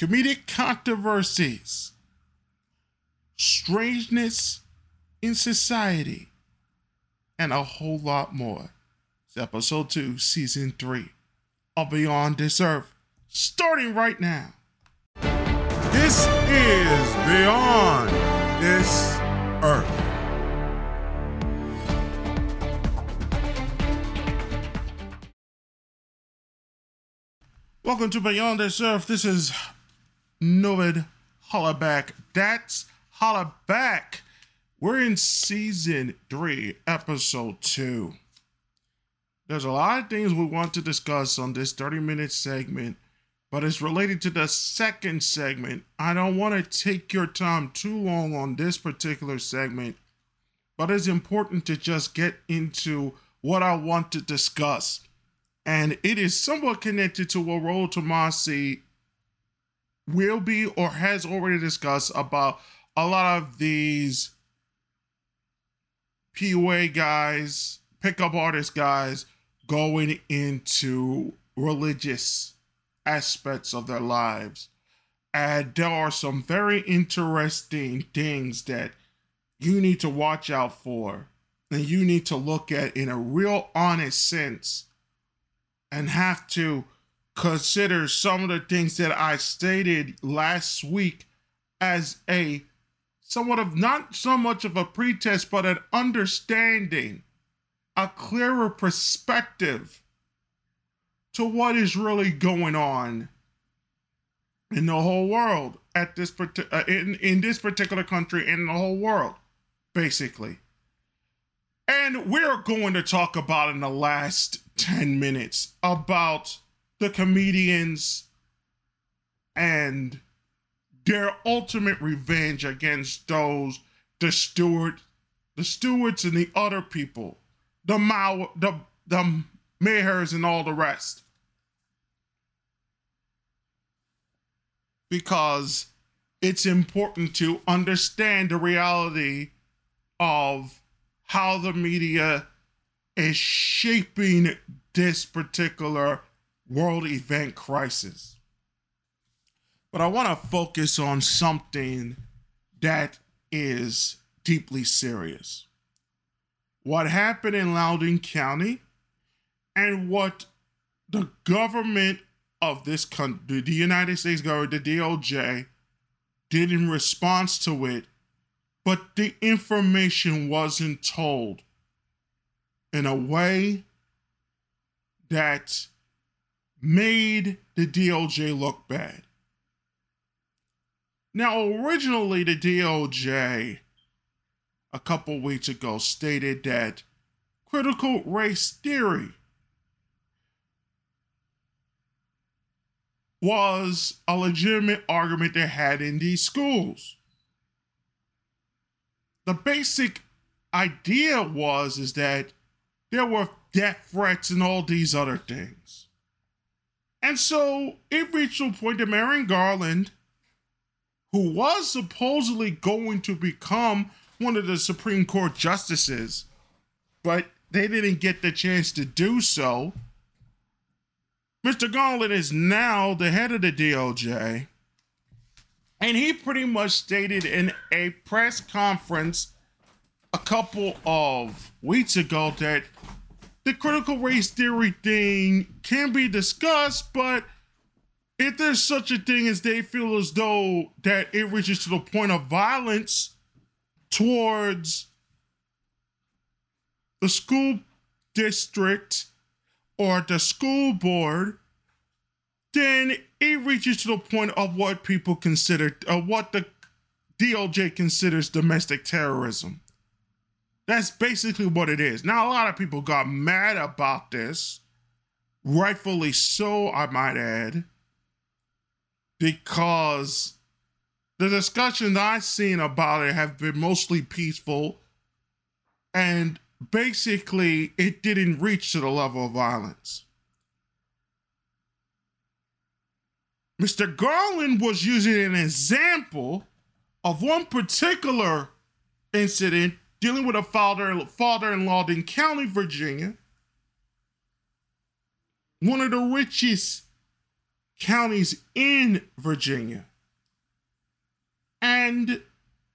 comedic controversies, strangeness in society, and a whole lot more. It's episode two, season three of Beyond This Earth, starting right now. This is Beyond This Earth. Welcome to Beyond This Earth. This is Novid Hollaback. That's Hollaback. We're in season three, episode two. There's a lot of things we want to discuss on this 30 minute segment, but it's related to the second segment. I don't want to take your time too long on this particular segment, but it's important to just get into what I want to discuss. And it is somewhat connected to what Rollo Tomassi will be or has already discussed about a lot of these PUA guys, pickup artist guys going into religious aspects of their lives. And there are some very interesting things that you need to watch out for and you need to look at in a real honest sense and have to consider some of the things that I stated last week as a somewhat of not so much of a pretest, but an understanding, a clearer perspective to what is really going on in the whole world at this uh, in, in this particular country in the whole world basically. And we're going to talk about in the last 10 minutes about the comedians and their ultimate revenge against those the steward the stewards and the other people the Mao, the the mayors and all the rest. Because it's important to understand the reality of how the media is shaping this particular world event crisis. But I want to focus on something that is deeply serious. What happened in Loudoun County and what the government of this country, the United States government, the DOJ, did in response to it, but the information wasn't told in a way that made the DOJ look bad. Now, originally, the DOJ a couple weeks ago stated that critical race theory was a legitimate argument they had in these schools. The basic idea was is that there were death threats and all these other things. And so it reached a point that Merrick Garland, who was supposedly going to become one of the Supreme Court justices, but they didn't get the chance to do so. Mr. Garland is now the head of the DOJ. And he pretty much stated in a press conference a couple of weeks ago that the critical race theory thing can be discussed, but if there's such a thing as they feel as though that it reaches to the point of violence towards the school district or the school board, then it reaches to the point of what people consider, uh, what the DOJ considers domestic terrorism. That's basically what it is. Now, a lot of people got mad about this, rightfully so, I might add, because the discussions I've seen about it have been mostly peaceful, and basically, it didn't reach to the level of violence. Mr. Garland was using an example of one particular incident dealing with a father father in law in County, Virginia, one of the richest counties in Virginia. And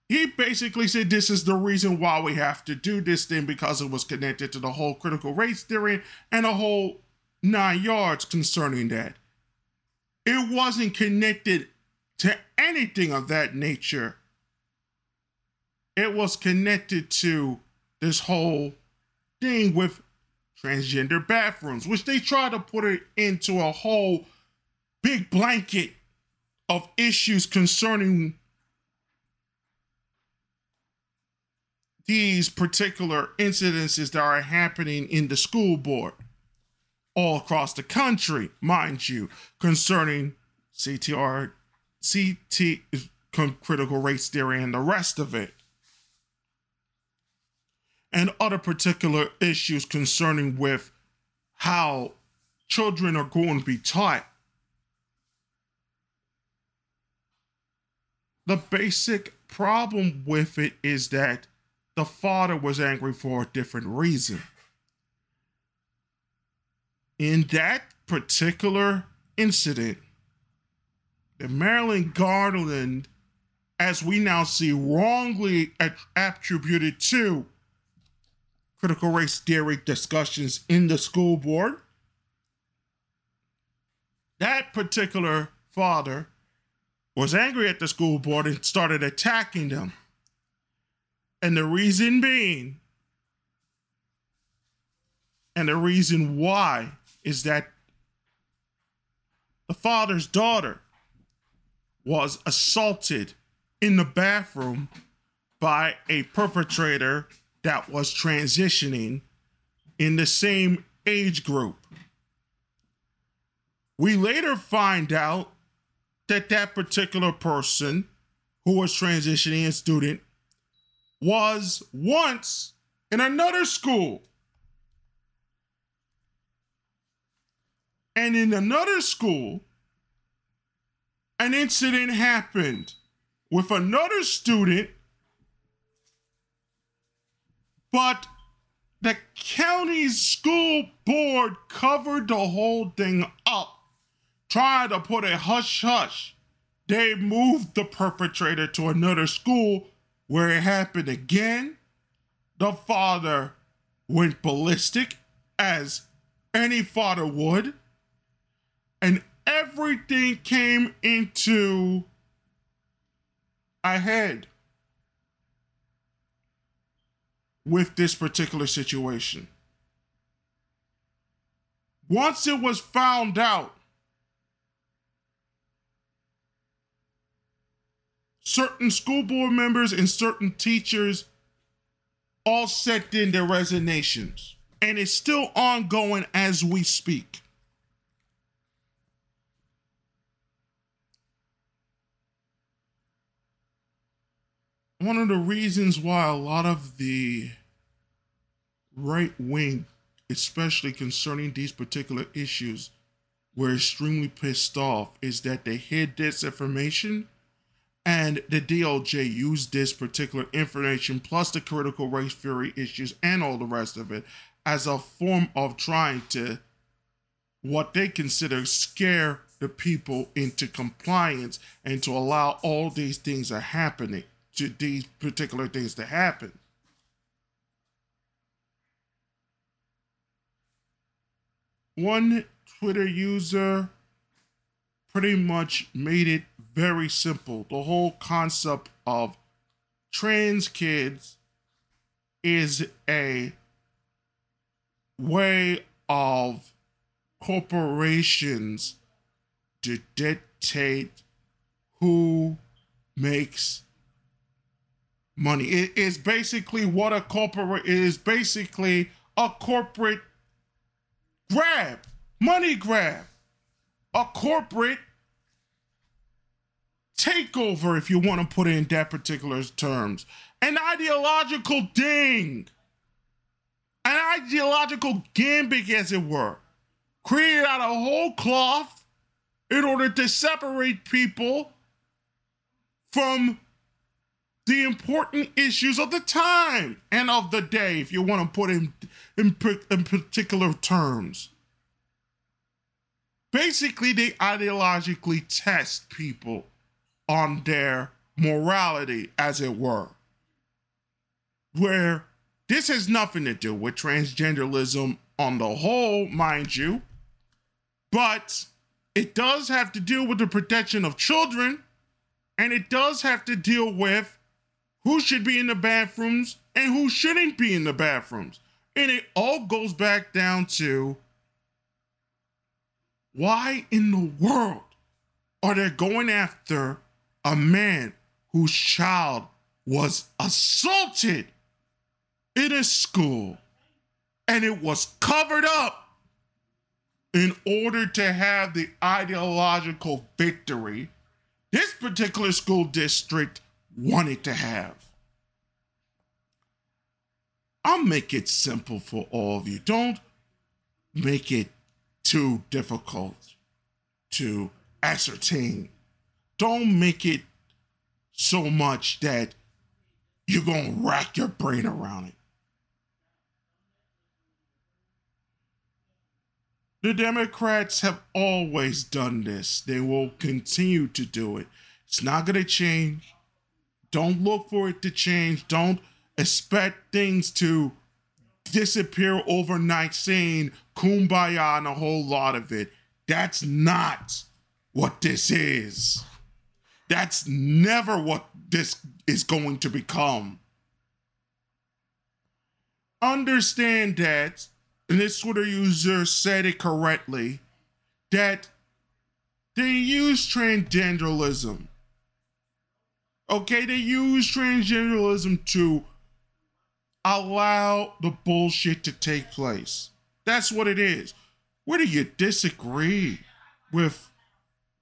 he basically said this is the reason why we have to do this thing because it was connected to the whole critical race theory and a whole nine yards concerning that. It wasn't connected to anything of that nature. It was connected to this whole thing with transgender bathrooms, which they try to put it into a whole big blanket of issues concerning these particular incidences that are happening in the school board all across the country, mind you, concerning CTR, CT, critical race theory, and the rest of it. And other particular issues concerning with how children are going to be taught. The basic problem with it is that the father was angry for a different reason. In that particular incident, the Marilyn Garland, as we now see, wrongly attributed to critical race theory discussions in the school board. That particular father was angry at the school board and started attacking them. And the reason being, and the reason why is that the father's daughter was assaulted in the bathroom by a perpetrator that was transitioning in the same age group. We later find out that that particular person who was transitioning a student was once in another school. And in another school, an incident happened with another student, but the county school board covered the whole thing up, trying to put a hush hush. They moved the perpetrator to another school where it happened again, the father went ballistic, as any father would, and everything came into a head with this particular situation. Once it was found out certain school board members and certain teachers all sent in their resignations. And it's still ongoing as we speak. One of the reasons why a lot of the right wing, especially concerning these particular issues, were extremely pissed off is that they hid disinformation and the DOJ used this particular information plus the critical race theory issues and all the rest of it as a form of trying to what they consider scare the people into compliance and to allow all these things are happening to these particular things to happen. One Twitter user pretty much made it very simple. The whole concept of trans kids is a way of corporations to dictate who makes money. It is basically what a corporate is basically a corporate grab, money grab, a corporate takeover, if you want to put it in that particular terms, an ideological ding, an ideological gimmick, as it were, created out of whole cloth in order to separate people from the important issues of the time and of the day, if you want to put in, in, in particular terms basically they ideologically test people on their morality, as it were. Where this has nothing to do with transgenderism on the whole, mind you, but it does have to deal with the protection of children, and it does have to deal with who should be in the bathrooms and who shouldn't be in the bathrooms. And it all goes back down to why in the world are they going after a man whose child was assaulted in a school and it was covered up in order to have the ideological victory this particular school district wanted to have? I'll make it simple for all of you. Don't make it too difficult to ascertain. Don't make it so much that you're going to rack your brain around it. The Democrats have always done this. They will continue to do it. It's not going to change. Don't look for it to change. Don't expect things to disappear overnight saying kumbaya and a whole lot of it. That's not what this is. That's never what this is going to become. Understand that, and this Twitter user said it correctly, that they use transgenderism. Okay, they use transgenderism to allow the bullshit to take place. That's what it is. Where do you disagree with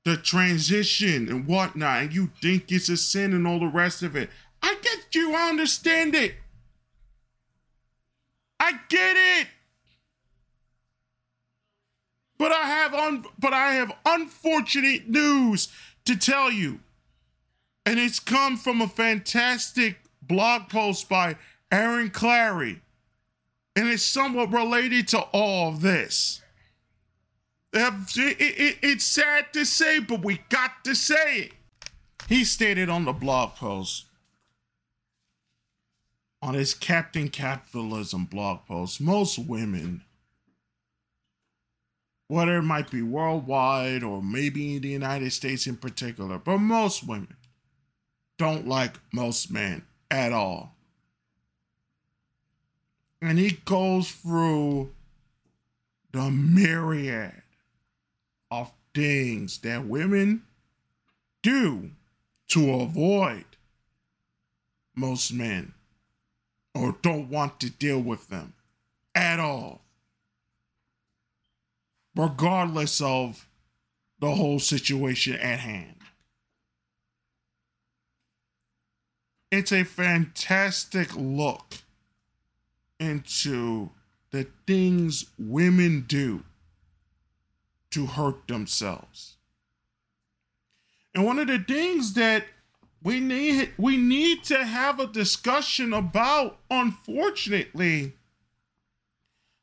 the transition and whatnot, and you think it's a sin and all the rest of it? I get you, I understand it. I get it. But I have un- but I have unfortunate news to tell you. And it's come from a fantastic blog post by Aaron Clarey. And it's somewhat related to all of this. It's sad to say, but we got to say it. He stated on the blog post, on his Captain Capitalism blog post, most women, whether it might be worldwide or maybe in the United States in particular, but most women don't like most men at all and he goes through the myriad of things that women do to avoid most men or don't want to deal with them at all, regardless of the whole situation at hand. It's a fantastic look into the things women do to hurt themselves. And one of the things that we need we need to have a discussion about unfortunately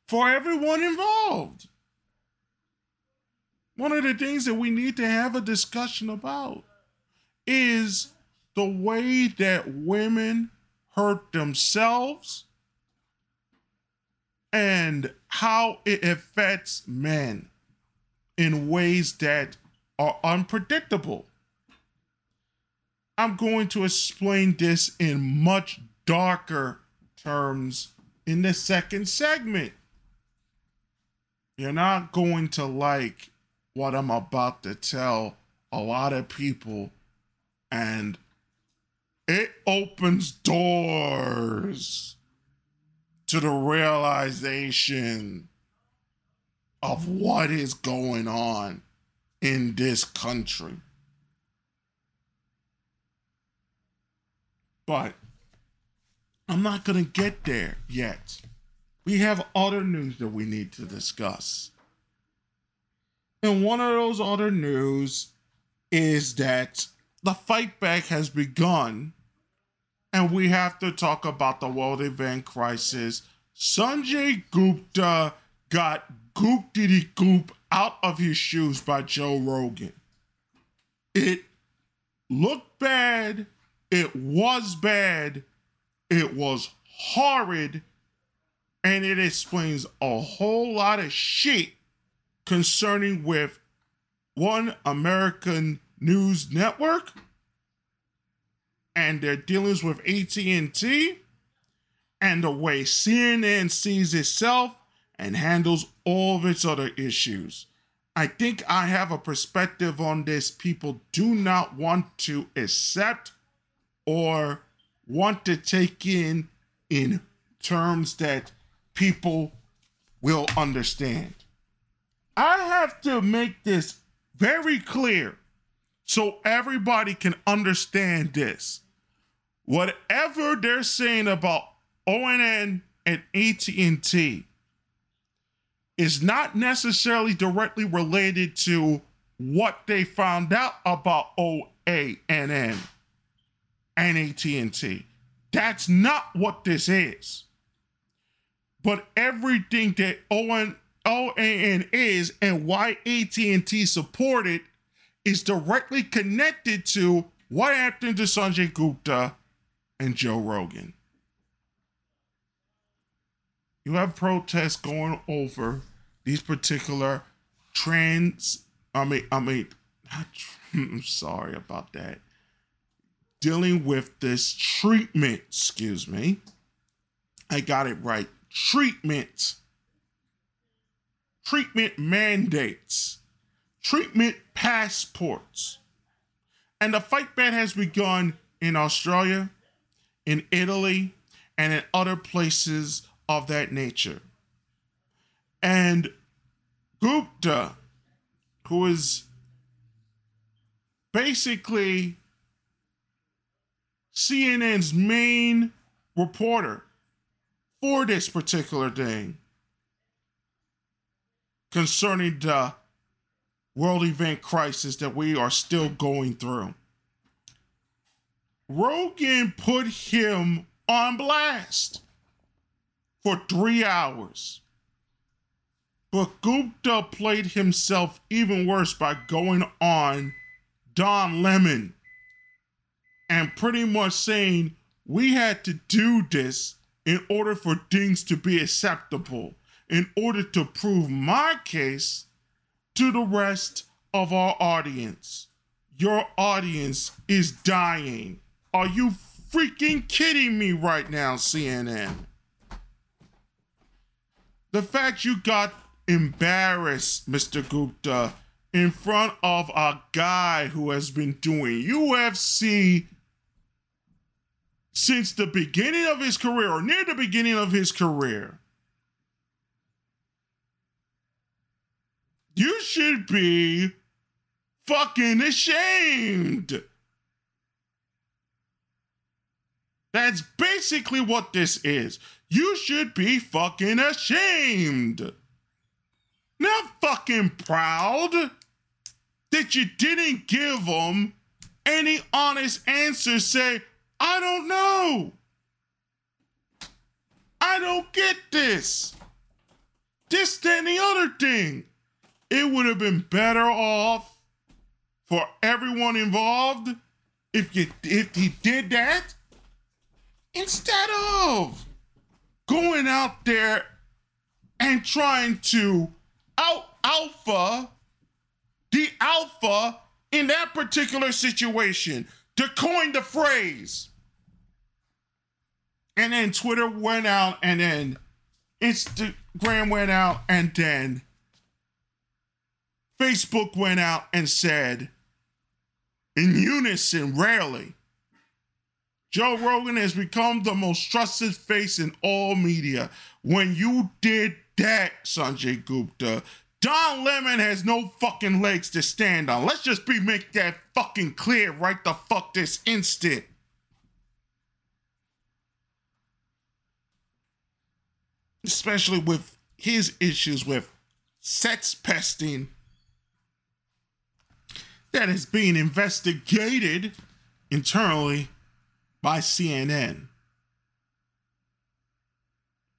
for everyone involved. One of the things that we need to have a discussion about is the way that women hurt themselves and how it affects men in ways that are unpredictable. I'm going to explain this in much darker terms in the second segment. You're not going to like what I'm about to tell a lot of people, and it opens doors to the realization of what is going on in this country. But I'm not going to get there yet. We have other news that we need to discuss. And one of those other news is that the fight back has begun and we have to talk about the world event crisis. Sanjay Gupta got goop diddy goop out of his shoes by Joe Rogan. It looked bad. It was bad. It was horrid. And it explains a whole lot of shit concerning with one American news network and their dealings with AT&T and the way CNN sees itself and handles all of its other issues. I think I have a perspective on this people do not want to accept or want to take in in terms that people will understand. I have to make this very clear so everybody can understand this. Whatever they're saying about ONN and AT&T is not necessarily directly related to what they found out about OANN and AT&T. That's not what this is. But everything that ON, is and why AT&T supported is directly connected to what happened to Sanjay Gupta and Joe Rogan. You have protests going over these particular trans. I mean, I mean, I'm sorry about that. Dealing with this treatment, excuse me. I got it right. Treatment. Treatment mandates. Treatment passports. And the fight back has begun in Australia, in Italy, and in other places of that nature. And Gupta, who is basically CNN's main reporter for this particular thing concerning the world event crisis that we are still going through. Rogan put him on blast for three hours. But Gupta played himself even worse by going on Don Lemon and pretty much saying we had to do this in order for things to be acceptable, in order to prove my case to the rest of our audience. Your audience is dying. Are you freaking kidding me right now, CNN? The fact you got embarrassed, Mr. Gupta, in front of a guy who has been doing UFC since the beginning of his career or near the beginning of his career. You should be fucking ashamed. That's basically what this is. You should be fucking ashamed. Not fucking proud that you didn't give them any honest answer. Say, I don't know. I don't get this. This, then the other thing. It would have been better off for everyone involved if you if he did that instead of going out there and trying to out alpha the alpha in that particular situation to coin the phrase. And then Twitter went out, and then Instagram went out, and then Facebook went out and said, in unison, rarely, Joe Rogan has become the most trusted face in all media. When you did that, Sanjay Gupta, Don Lemon has no fucking legs to stand on. Let's just be make that fucking clear right the fuck this instant. Especially with his issues with sex pesting that is being investigated internally by CNN.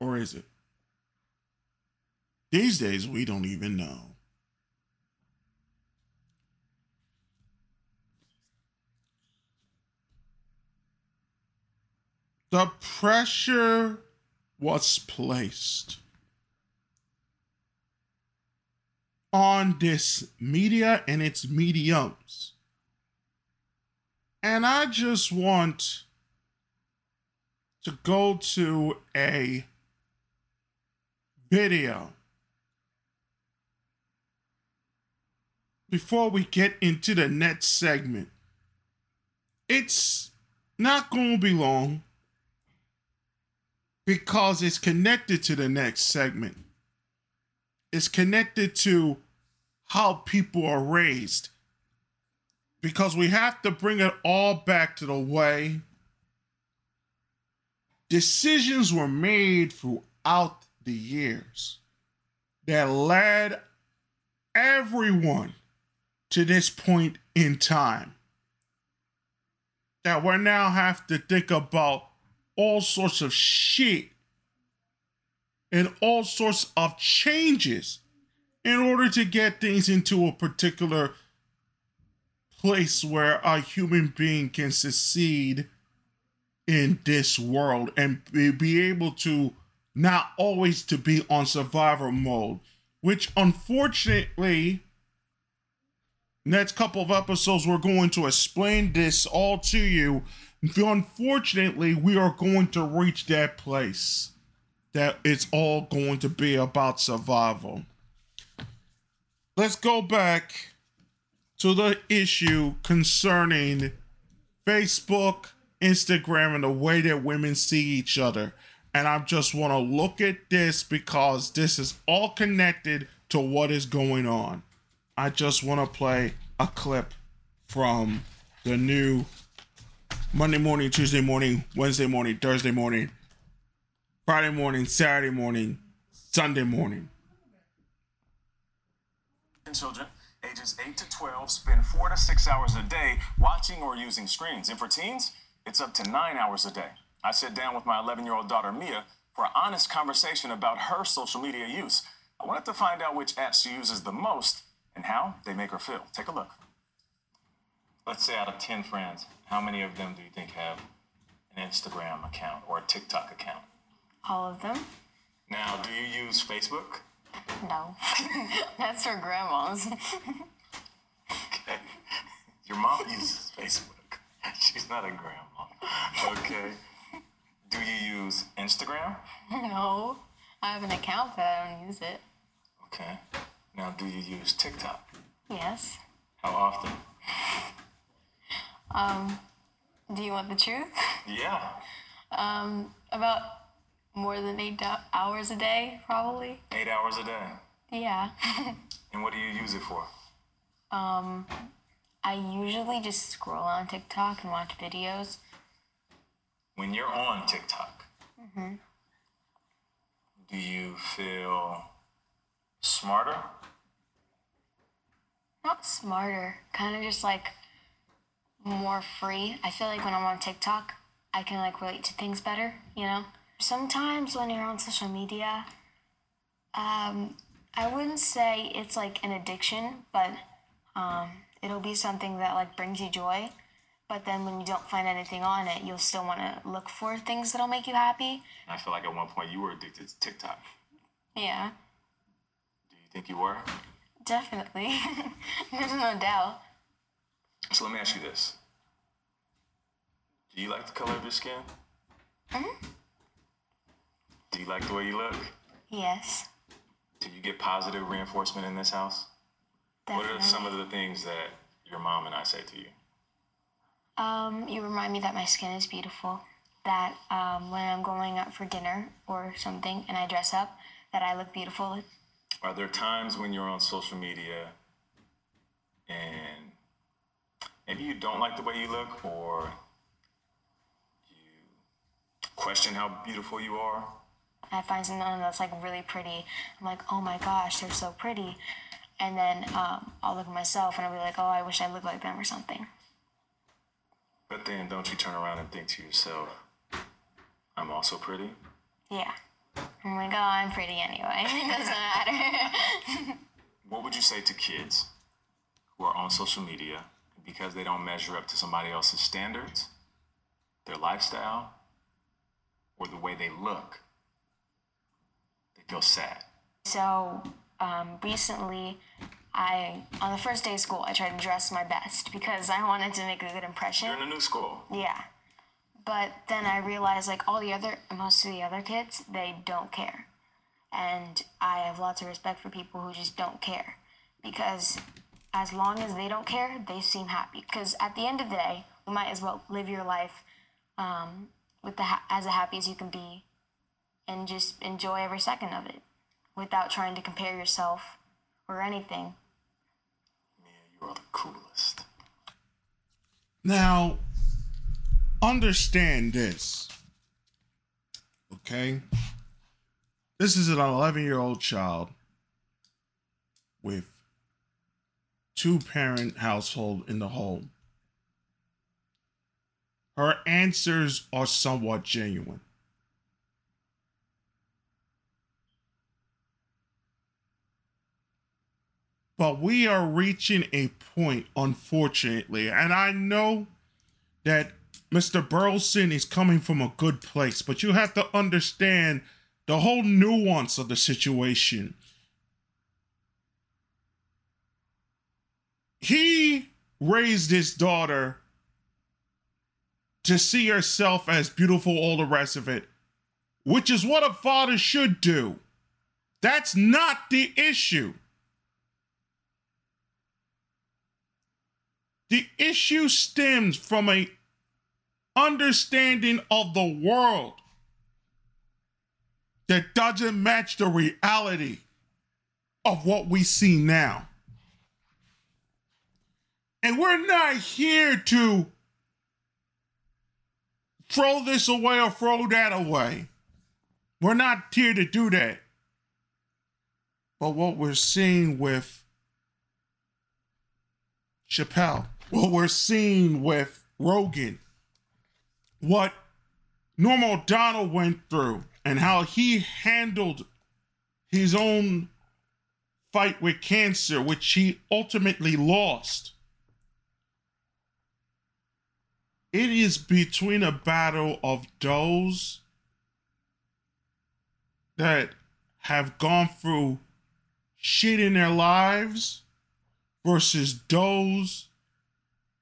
Or is it? These days, we don't even know. The pressure was placed on this media and its mediums. And I just want to go to a video before we get into the next segment. It's not going to be long because it's connected to the next segment. It's connected to how people are raised. Because we have to bring it all back to the way decisions were made throughout the years that led everyone to this point in time. That we now have to think about all sorts of shit and all sorts of changes in order to get things into a particular place where a human being can succeed in this world and be able to not always to be on survival mode which unfortunately next couple of episodes we're going to explain this all to you. Unfortunately, we are going to reach that place that it's all going to be about survival. Let's go back to the issue concerning Facebook, Instagram, and the way that women see each other. And I just want to look at this because this is all connected to what is going on. I just want to play a clip from the new Monday morning, Tuesday morning, Wednesday morning, Thursday morning, Friday morning, Saturday morning, Sunday morning. Children ages 8 to 12 spend 4 to 6 hours a day watching or using screens. And for teens, it's up to 9 hours a day. I sat down with my 11 year old daughter Mia for an honest conversation about her social media use. I wanted to find out which apps she uses the most and how they make her feel. Take a look let's say out of 10 friends, how many of them do you think have an Instagram account or a TikTok account? All of them. Now, do you use Facebook? No. That's for grandmas. okay. Your mom uses Facebook. She's not a grandma. Okay. Do you use Instagram? No. I have an account, but I don't use it. Okay. Now, do you use TikTok? Yes. How often? Um, do you want the truth? Yeah. Um, about more than eight hours a day, probably. Eight hours a day. Yeah. and what do you use it for? Um, I usually just scroll on TikTok and watch videos. When you're on TikTok, mm-hmm. do you feel smarter? Not smarter, kind of just like more free. I feel like when I'm on TikTok, I can like relate to things better, you know? Sometimes when you're on social media, um, I wouldn't say it's like an addiction, but um, it'll be something that like brings you joy. But then when you don't find anything on it, you'll still want to look for things that'll make you happy. I feel like at one point you were addicted to TikTok. Yeah. Do you think you were? Definitely. There's no doubt. So let me ask you this. Do you like the color of your skin? Mm-hmm. Do you like the way you look? Yes. Do you get positive reinforcement in this house? Definitely. What are some of the things that your mom and I say to you? Um, you remind me that my skin is beautiful. That um, when I'm going out for dinner or something and I dress up, that I look beautiful. Are there times when you're on social media and maybe you don't like the way you look or you question how beautiful you are. I find someone that's like really pretty. I'm like, oh my gosh, they're so pretty. And then um, I'll look at myself and I'll be like, oh, I wish I looked like them or something. But then don't you turn around and think to yourself, I'm also pretty? Yeah. I'm like, oh, I'm pretty anyway. It doesn't matter. what would you say to kids who are on social media because they don't measure up to somebody else's standards, their lifestyle, or the way they look, feel sad. So um, recently, I on the first day of school, I tried to dress my best because I wanted to make a good impression. You're in a new school. Yeah. But then I realized like all the other most of the other kids, they don't care. And I have lots of respect for people who just don't care because as long as they don't care, they seem happy because at the end of the day, you might as well live your life um, with the ha- as happy as you can be and just enjoy every second of it without trying to compare yourself or anything. Man, you are the coolest. Now, understand this. Okay? This is an 11 year old child with two parent household in the home. Her answers are somewhat genuine. But we are reaching a point, unfortunately, and I know that Mr. Burleson is coming from a good place, but you have to understand the whole nuance of the situation. He raised his daughter to see herself as beautiful, all the rest of it, which is what a father should do. That's not the issue. The issue stems from a understanding of the world that doesn't match the reality of what we see now. And we're not here to throw this away or throw that away. We're not here to do that. But what we're seeing with Chappelle, what we're seeing with Rogan, what Norm Macdonald went through, and how he handled his own fight with cancer, which he ultimately lost. It is between a battle of those that have gone through shit in their lives versus those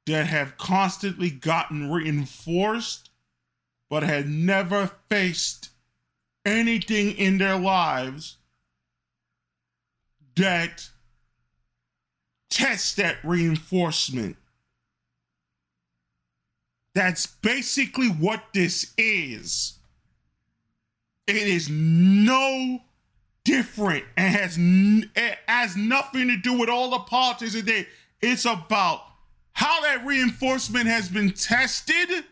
that have constantly gotten reinforced but had never faced anything in their lives that tests that reinforcement. That's basically what this is. It is no different and has it has nothing to do with all the politics today. It's about how that reinforcement has been tested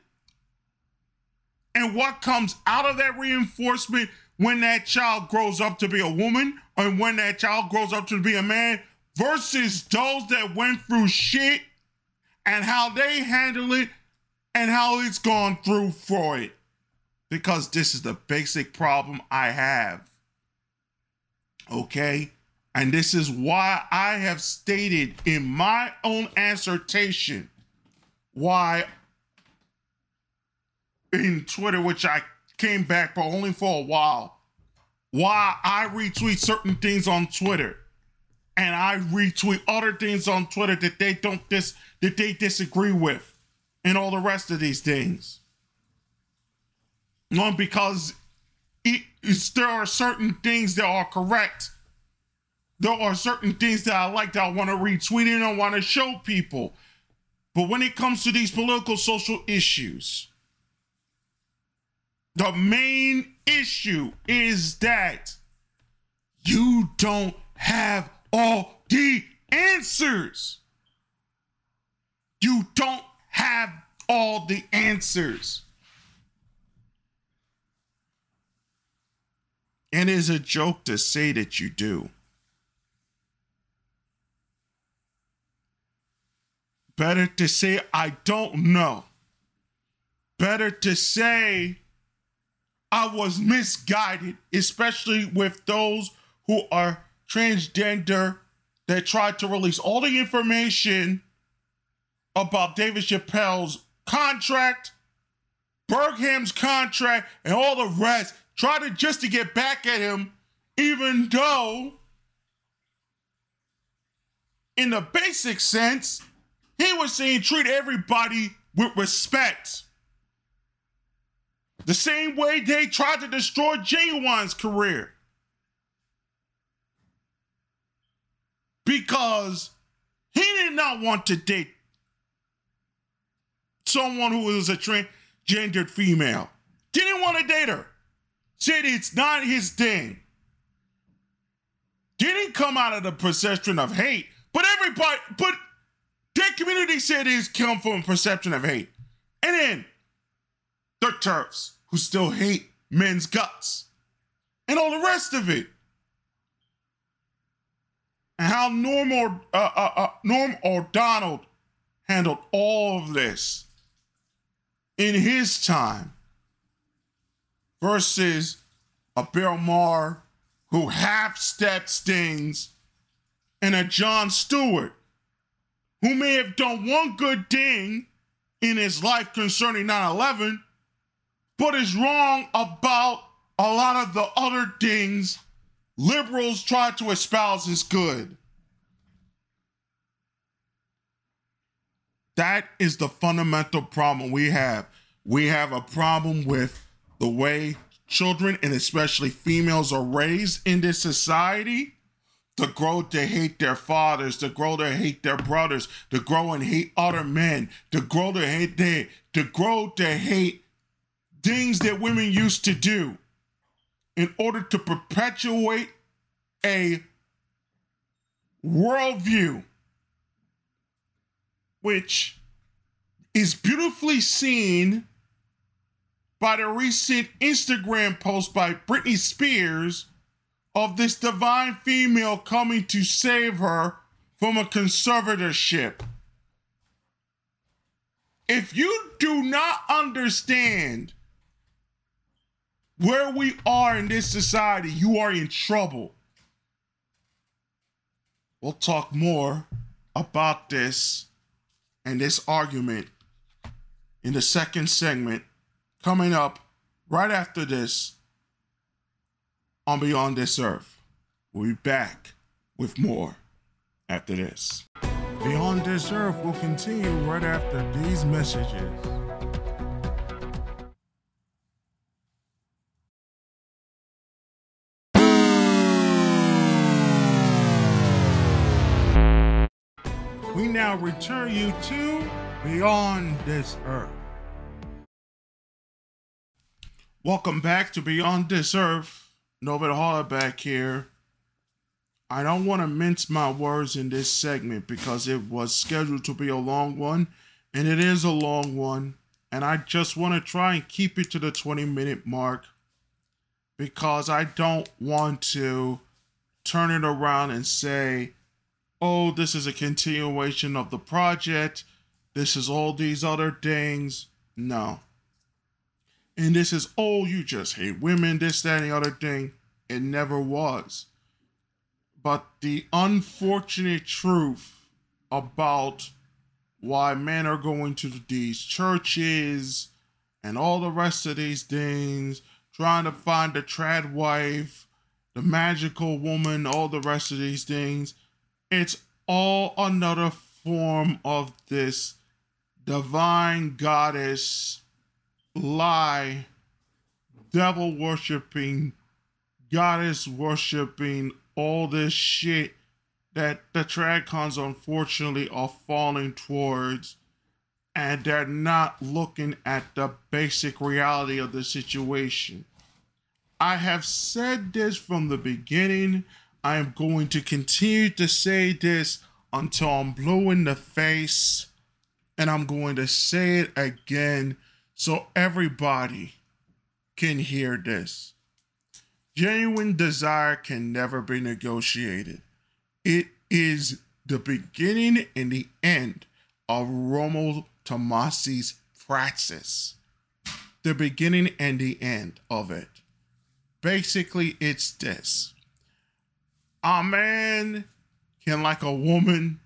and what comes out of that reinforcement when that child grows up to be a woman and when that child grows up to be a man versus those that went through shit and how they handle it and how it's gone through for it. Because this is the basic problem I have. Okay? And this is why I have stated in my own assertion why in Twitter, which I came back, but only for a while, why I retweet certain things on Twitter and I retweet other things on Twitter that they don't dis that they disagree with and all the rest of these things. One because it, there are certain things that are correct. There are certain things that I like that I want to retweet and I want to show people. But when it comes to these political social issues, the main issue is that you don't have all the answers. You don't have all the answers. And it's a joke to say that you do. Better to say, I don't know. Better to say, I was misguided, especially with those who are transgender that tried to release all the information about David Chappelle's contract Bergham's contract and all the rest, tried to just to get back at him, even though, in the basic sense, he was saying treat everybody with respect. The same way they tried to destroy Ginuwine's career. Because he did not want to date someone who was a transgendered female. Didn't want to date her. Said it's not his thing. Didn't come out of the perception of hate, but everybody, but that community cities come from perception of hate. And then the turfs who still hate men's guts and all the rest of it. And how Norm or uh, uh, uh, Norm Macdonald handled all of this in his time versus a Bill Maher who half stepped stings and a Jon Stewart who may have done one good thing in his life concerning 9 11, but is wrong about a lot of the other things liberals try to espouse as good. That is the fundamental problem we have. We have a problem with the way children and especially females are raised in this society to grow to hate their fathers, to grow to hate their brothers, to grow and hate other men, to grow to hate they, to grow to hate things that women used to do in order to perpetuate a worldview which is beautifully seen by the recent Instagram post by Britney Spears of this divine female coming to save her from a conservatorship. If you do not understand where we are in this society, you are in trouble. We'll talk more about this and this argument in the second segment coming up right after this on Beyond This Earth. We'll be back with more after this. Beyond This Earth will continue right after these messages. We now return you to Beyond This Earth. Welcome back to Beyond This Earth. Norbert back here. I don't want to mince my words in this segment because it was scheduled to be a long one, and it is a long one. And I just want to try and keep it to the 20 minute mark because I don't want to turn it around and say, oh, this is a continuation of the project. This is all these other things. No. And this is, oh, you just hate women, this, that, and the other thing. It never was. But the unfortunate truth about why men are going to these churches and all the rest of these things, trying to find the trad wife, the magical woman, all the rest of these things it's all another form of this divine goddess lie, devil worshiping, goddess worshiping, all this shit that the tradcons unfortunately are falling towards and they're not looking at the basic reality of the situation. I have said this from the beginning. I am going to continue to say this until I'm blue in the face. And I'm going to say it again so everybody can hear this. Genuine desire can never be negotiated. It is the beginning and the end of Romo Tomasi's praxis. The beginning and the end of it. Basically, it's this a man can like a woman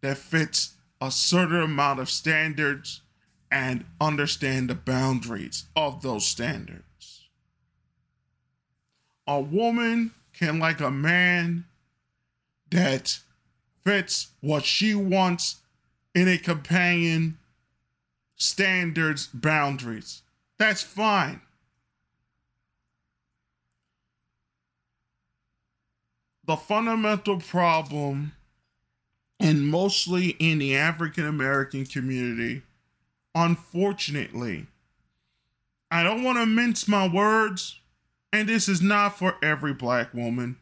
that fits a certain amount of standards and understand the boundaries of those standards. A woman can like a man that fits what she wants in a companion standards boundaries. That's fine. The fundamental problem, and mostly in the African American community, unfortunately, I don't want to mince my words, and this is not for every black woman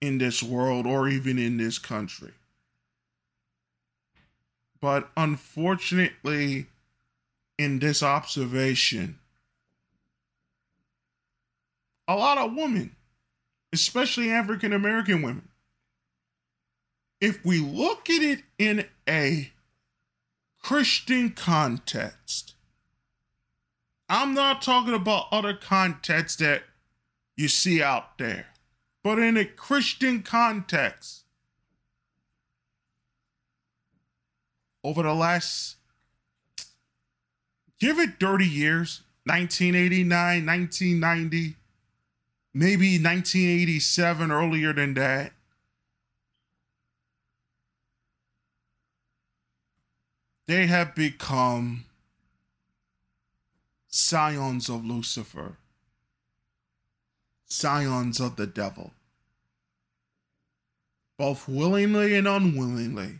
in this world or even in this country. But unfortunately, in this observation, a lot of women, especially African American women, if we look at it in a Christian context, I'm not talking about other contexts that you see out there but in a Christian context. Over the last, give it 30 years, 1989, 1990, maybe 1987, earlier than that. They have become scions of Lucifer scions of the devil, both willingly and unwillingly.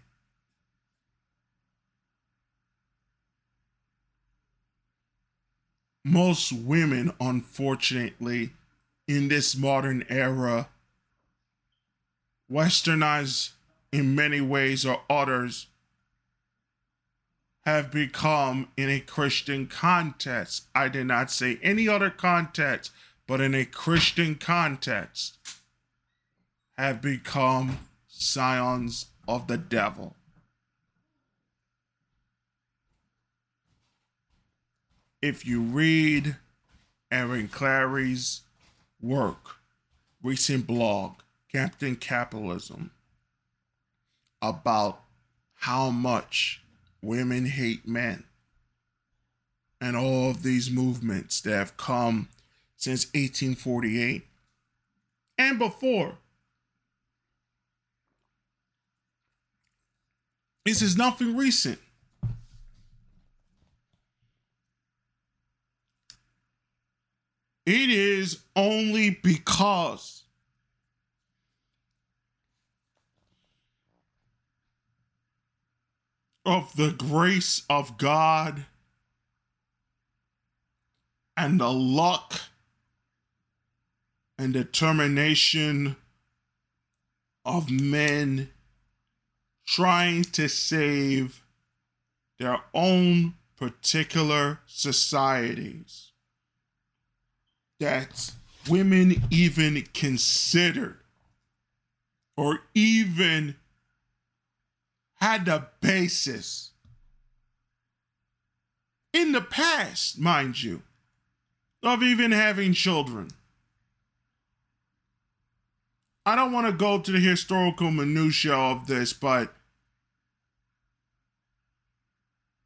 Most women, unfortunately, in this modern era, westernized in many ways or others, have become in a Christian context. I did not say any other context but in a Christian context, have become scions of the devil. If you read Aaron Clarey's work, recent blog, Captain Capitalism, about how much women hate men and all of these movements that have come since 1848 and before. This is nothing recent. It is only because of the grace of God and the luck and determination of men trying to save their own particular societies that women even considered or even had the basis in the past, mind you, of even having children. I don't want to go to the historical minutiae of this, but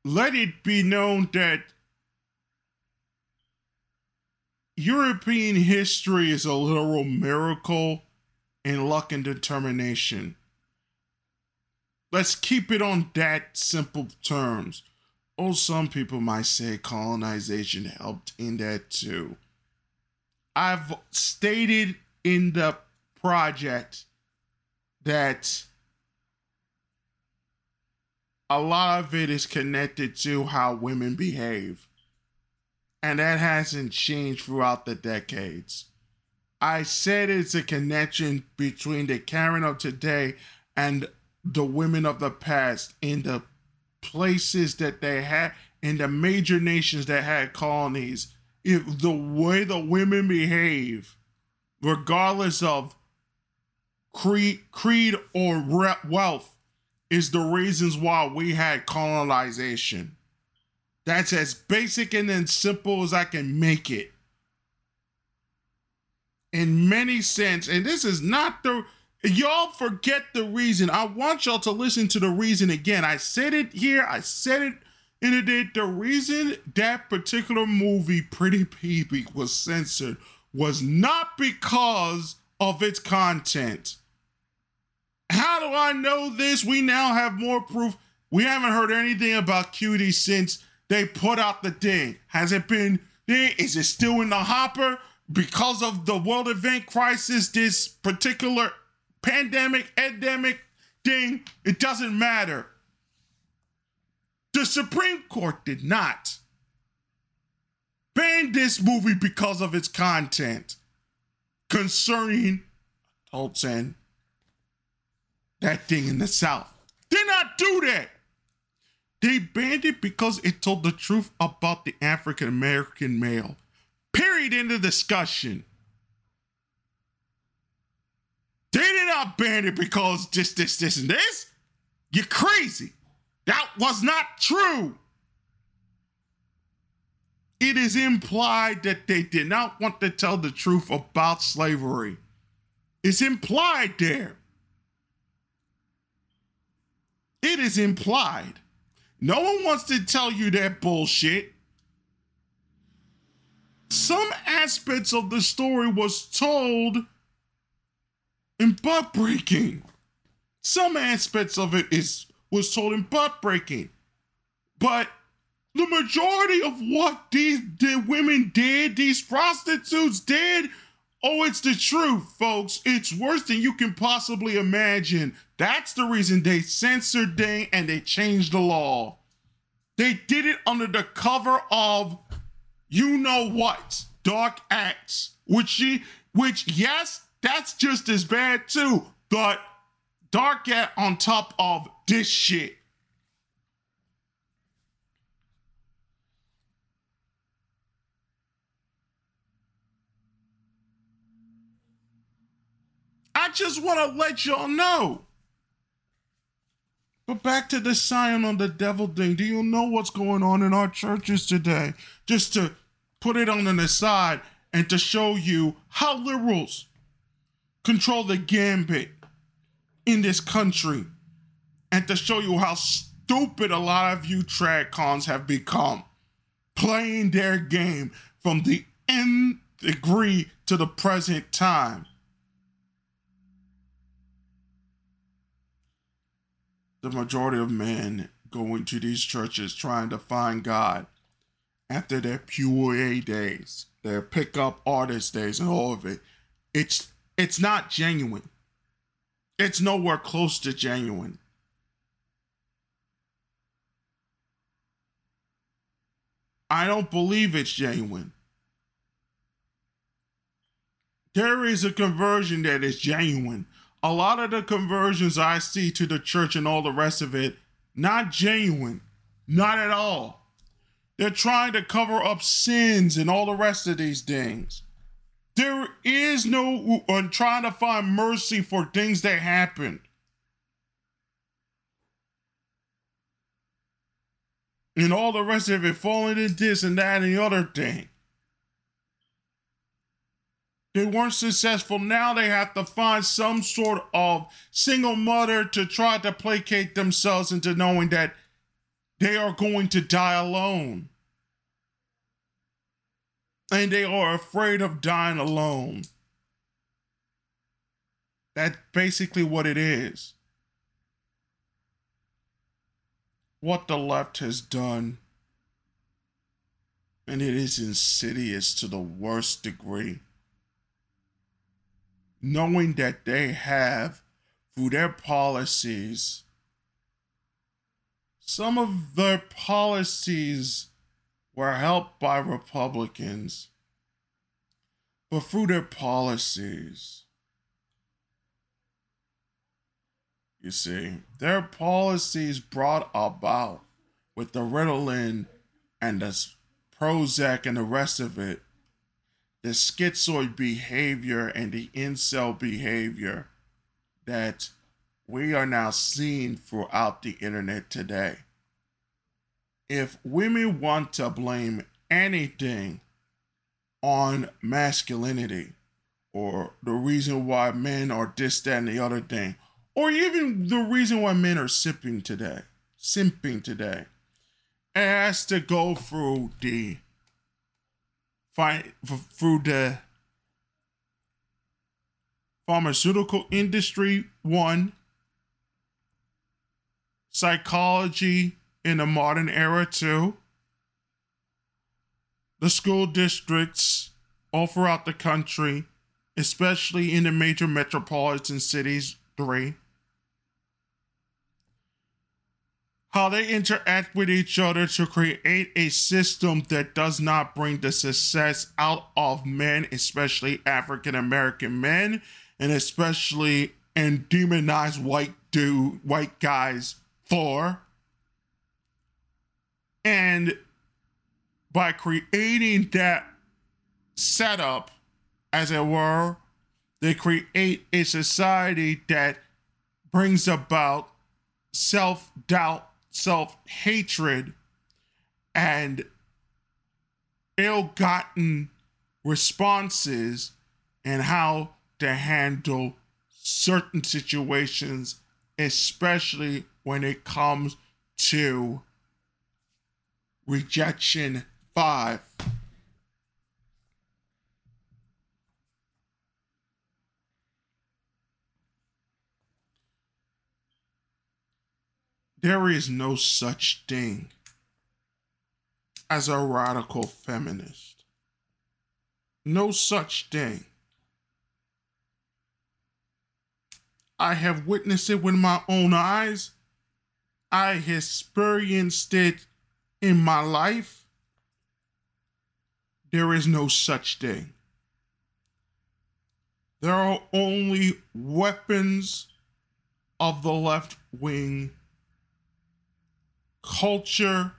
let it be known that European history is a literal miracle in luck and determination. Let's keep it on that simple terms. Or some people might say colonization helped in that too. I've stated in the project that a lot of it is connected to how women behave. And that hasn't changed throughout the decades. I said it's a connection between the Karen of today and the women of the past in the places that they had, in the major nations that had colonies. If the way the women behave, regardless of creed, creed or wealth is the reasons why we had colonization. That's as basic and as simple as I can make it. In many sense, and this is not the y'all forget the reason. I want y'all to listen to the reason again. I said it here, I said it And it did the reason that particular movie, Pretty Baby, was censored was not because of its content. How do I know this? We now have more proof. We haven't heard anything about Cutie since they put out the thing. Has it been there? Is it still in the hopper? Because of the world event crisis, this particular pandemic, endemic thing, it doesn't matter. The Supreme Court did not ban this movie because of its content concerning adults and that thing in the South. Did not do that. They banned it because it told the truth about the African American male. Period. End of discussion. They did not ban it because this, this, this, and this. You're crazy. That was not true. It is implied that they did not want to tell the truth about slavery. It's implied there. It is implied. No one wants to tell you that bullshit. Some aspects of the story was told in buck breaking. Some aspects of it is was told in buck breaking. But the majority of what these the women did, these prostitutes did, oh, it's the truth, folks. It's worse than you can possibly imagine. That's the reason they censored thing and they changed the law. They did it under the cover of you know what, dark acts, which she, which yes, that's just as bad too, but dark at on top of this shit. I just want to let y'all know. But back to the sign on the devil thing. Do you know what's going on in our churches today? Just to put it on an aside and to show you how liberals control the gambit in this country and to show you how stupid a lot of you trad cons have become playing their game from the end degree to the present time. The majority of men going to these churches trying to find God after their pure days, their pickup artist days, and all of it. It's it's not genuine. It's nowhere close to genuine. I don't believe it's genuine. There is a conversion that is genuine. A lot of the conversions I see to the church and all the rest of it, not genuine. Not at all. They're trying to cover up sins and all the rest of these things. There is no uh, trying to find mercy for things that happened. And all the rest of it falling into this and that and the other thing. They weren't successful. Now they have to find some sort of single mother to try to placate themselves into knowing that they are going to die alone and they are afraid of dying alone. That's basically what it is. What the left has done, and it is insidious to the worst degree. Knowing that they have, through their policies, some of their policies were helped by Republicans, but through their policies. You see, their policies brought about with the Ritalin and the Prozac and the rest of it, the schizoid behavior and the incel behavior that we are now seeing throughout the internet today if women want to blame anything on masculinity or the reason why men are this, that, and the other thing, or even the reason why men are simping today, simping today, it has to go through the fight through the pharmaceutical industry one psychology in the modern era two the school districts all throughout the country especially in the major metropolitan cities three how they interact with each other to create a system that does not bring the success out of men, especially African American men, and especially and demonize white dude, white guys for. And by creating that setup, as it were, they create a society that brings about self doubt self hatred and ill gotten responses and how to handle certain situations, especially when it comes to rejection five. There is no such thing as a radical feminist. No such thing. I have witnessed it with my own eyes. I have experienced it in my life. There is no such thing. There are only weapons of the left wing culture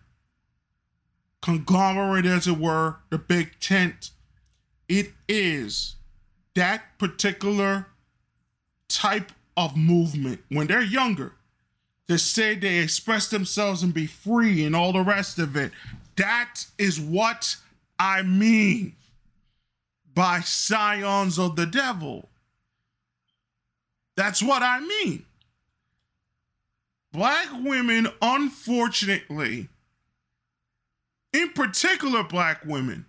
conglomerate, as it were, the big tent. It is that particular type of movement when they're younger to say they express themselves and be free and all the rest of it. That is what I mean by scions of the devil. That's what I mean black women, unfortunately, in particular black women,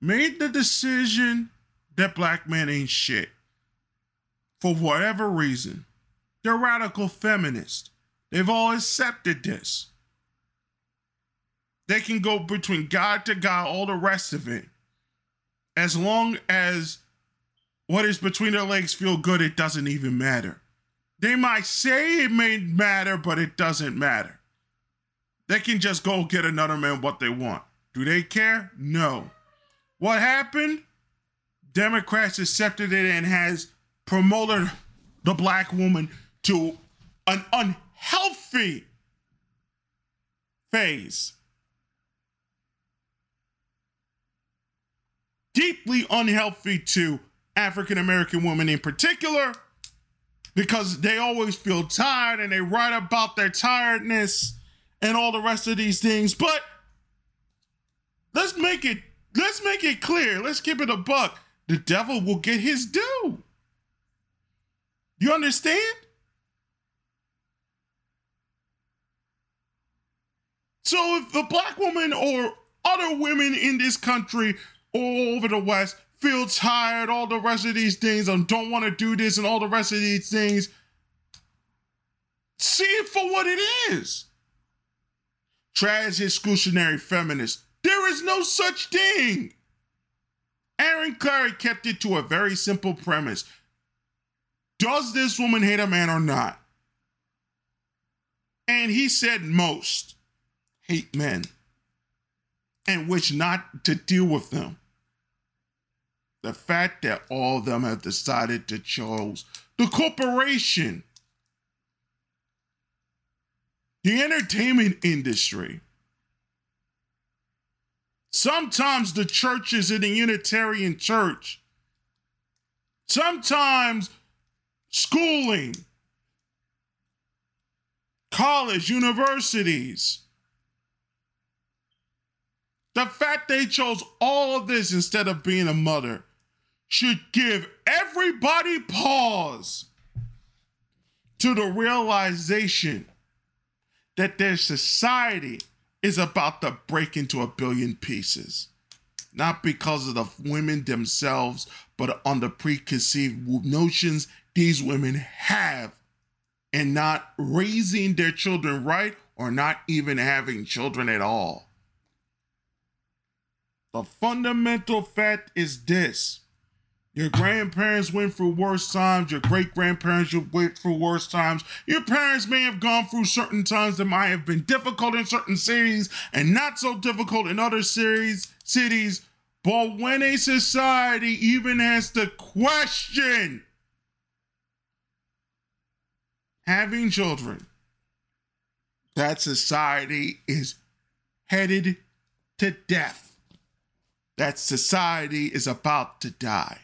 made the decision that black men ain't shit. For whatever reason. They're radical feminists. They've all accepted this. They can go between God to God, all the rest of it. As long as what is between their legs feel good, it doesn't even matter. They might say it may matter, but it doesn't matter. They can just go get another man what they want. Do they care? No. What happened? Democrats accepted it and has promoted the black woman to an unhealthy phase. Deeply unhealthy to African American women in particular because they always feel tired and they write about their tiredness and all the rest of these things. But let's make it let's make it clear. Let's keep it a buck. The devil will get his due. You understand? So if the black woman or other women in this country all over the West feel tired, all the rest of these things, and don't want to do this and all the rest of these things. See it for what it is. Trans exclusionary feminist. There is no such thing. Aaron Clarey kept it to a very simple premise. Does this woman hate a man or not? And he said most hate men and wish not to deal with them. The fact that all of them have decided to choose the corporation, the entertainment industry, sometimes the churches in the Unitarian Church, sometimes schooling, college, universities. The fact they chose all this instead of being a mother should give everybody pause to the realization that their society is about to break into a billion pieces. Not because of the women themselves, but on the preconceived notions these women have and not raising their children right or not even having children at all. The fundamental fact is this your grandparents went through worse times. Your great grandparents went through worse times. Your parents may have gone through certain times that might have been difficult in certain cities and not so difficult in other series, cities. But when a society even has to question having children, that society is headed to death. That society is about to die.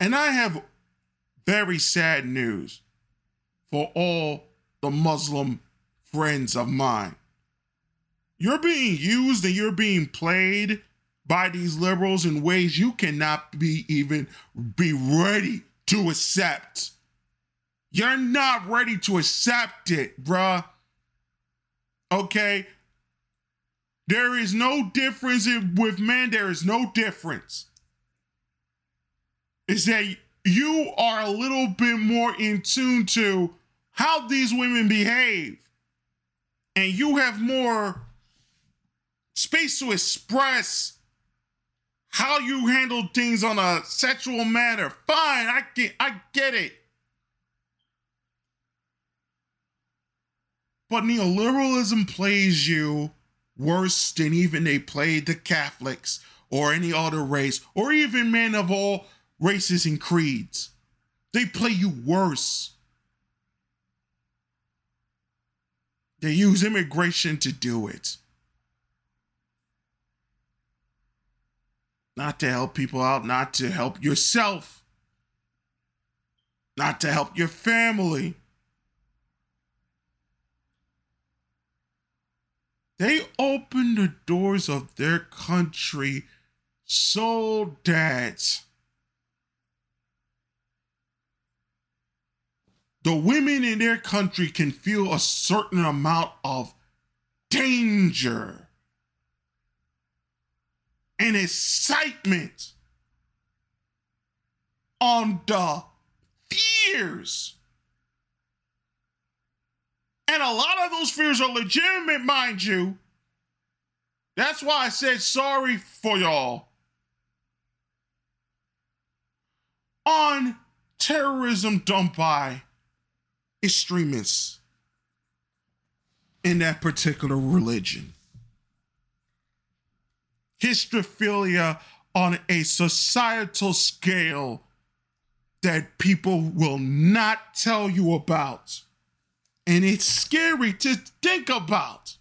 And I have very sad news for all the Muslim friends of mine. You're being used and you're being played by these liberals in ways you cannot be even be ready to accept. You're not ready to accept it, bruh. Okay? There is no difference with men, there is no difference. Is that you are a little bit more in tune to how these women behave, and you have more space to express how you handle things on a sexual matter. Fine, I get I get it. But neoliberalism plays you worse than even they played the Catholics or any other race or even men of all races and creeds. They play you worse. They use immigration to do it. Not to help people out, not to help yourself, not to help your family. They opened the doors of their country so that the women in their country can feel a certain amount of danger and excitement on the fears and a lot of those fears are legitimate, mind you. That's why I said sorry for y'all. On terrorism done by extremists in that particular religion. Hybristophilia on a societal scale that people will not tell you about. And it's scary to think about.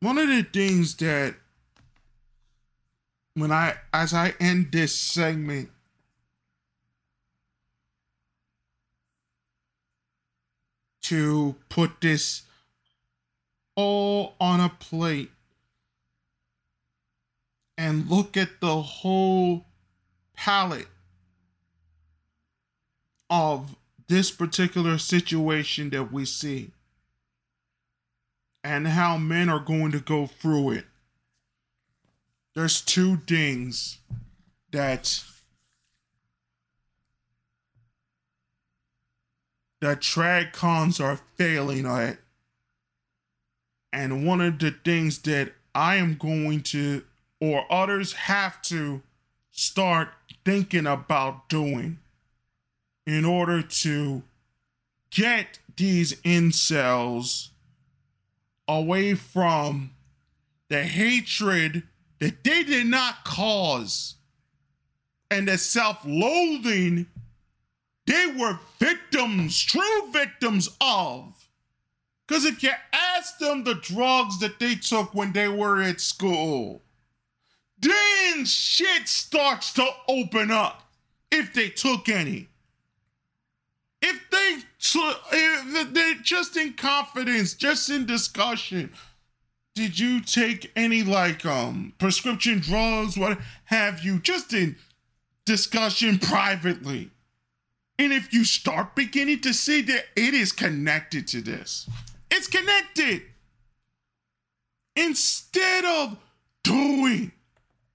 One of the things that when I as I end this segment to put this all on a plate and look at the whole palette of this particular situation that we see and how men are going to go through it. There's two things that that trad cons are failing at. And one of the things that I am going to, or others have to start thinking about doing in order to get these incels away from the hatred that they did not cause and the self loathing they were victims, true victims of. Because if you ask them the drugs that they took when they were at school, then shit starts to open up if they took any. If they took, if they just in confidence, just in discussion, did you take any like um prescription drugs, what have you, just in discussion privately? And if you start beginning to see that it is connected to this, it's connected. Instead of doing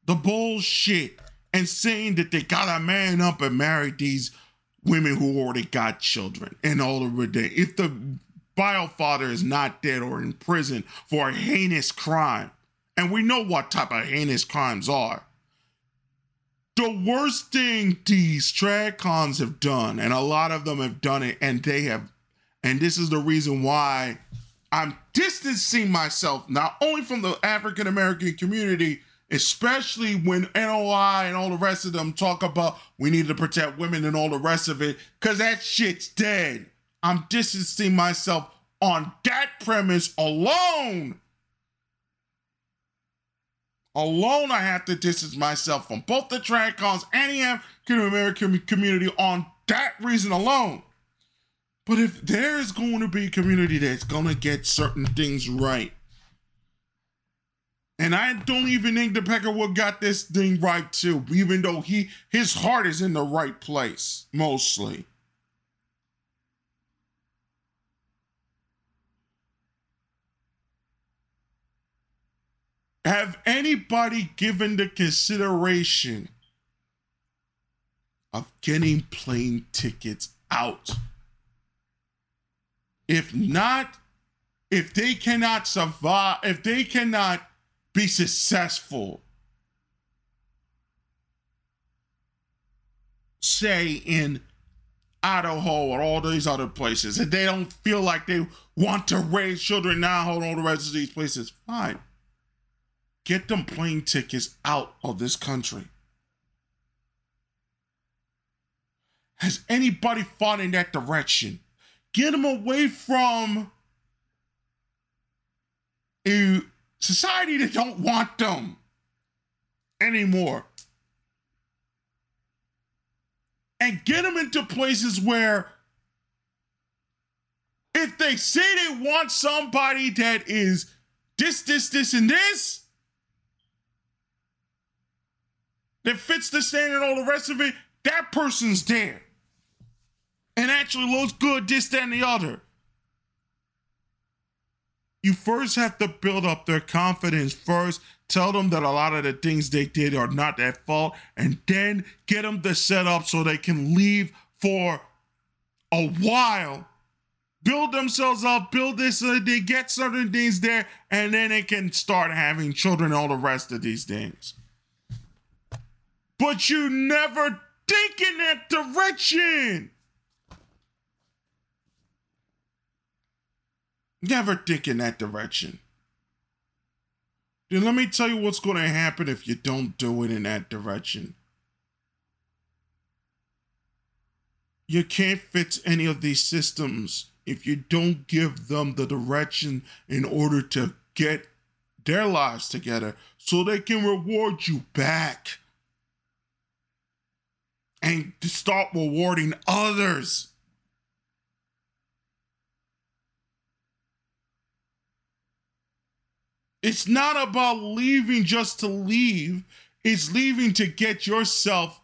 the bullshit and saying that they gotta man up and marry these women who already got children and all over day. If the bio father is not dead or in prison for a heinous crime, and we know what type of heinous crimes are. The worst thing these trad have done, and a lot of them have done it, and they have, and this is the reason why I'm distancing myself not only from the African American community, especially when NOI and all the rest of them talk about we need to protect women and all the rest of it, because that shit's dead. I'm distancing myself on that premise alone. Alone, I have to distance myself from both the TradCons and the African American community on that reason alone. But if there is going to be a community that's going to get certain things right, and I don't even think the Peckerwood got this thing right too, even though he his heart is in the right place mostly. Have anybody given the consideration of getting plane tickets out? If not, if they cannot survive, if they cannot be successful. Say in Idaho or all these other places, and they don't feel like they want to raise children now, hold all the rest of these places, fine. Get them plane tickets out of this country. Has anybody fought in that direction? Get them away from a society that don't want them anymore. And get them into places where if they say they want somebody that is this, this, this, and this, that fits the standard and all the rest of it, that person's there. And actually looks good, this, that, and the other you first have to build up their confidence first. Tell them that a lot of the things they did are not their fault and then get them to set up so they can leave for a while. Build themselves up build this so they get certain things there and then they can start having children and all the rest of these things. But you never think in that direction Never think in that direction. Then let me tell you what's going to happen if you don't do it in that direction. You can't fix any of these systems if you don't give them the direction in order to get their lives together so they can reward you back and to start rewarding others. It's not about leaving just to leave, it's leaving to get yourself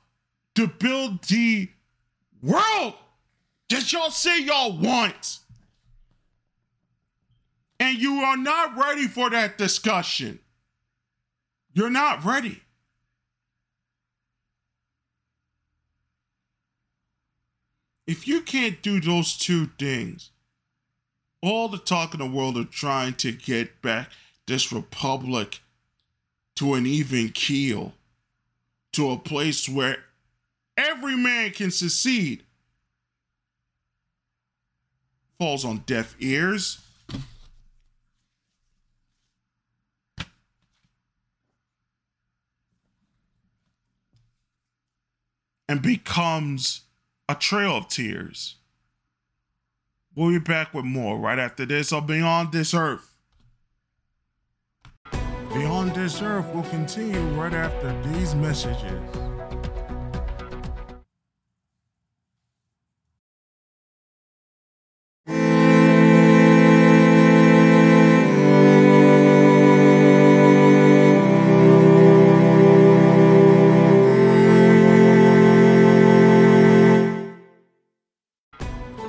to build the world that y'all say y'all want. And you are not ready for that discussion. You're not ready. If you can't do those two things, all the talk in the world of trying to get back this republic to an even keel, to a place where every man can succeed, falls on deaf ears. And becomes a trail of tears. We'll be back with more right after this on Beyond This Earth. Beyond This Earth will continue right after these messages.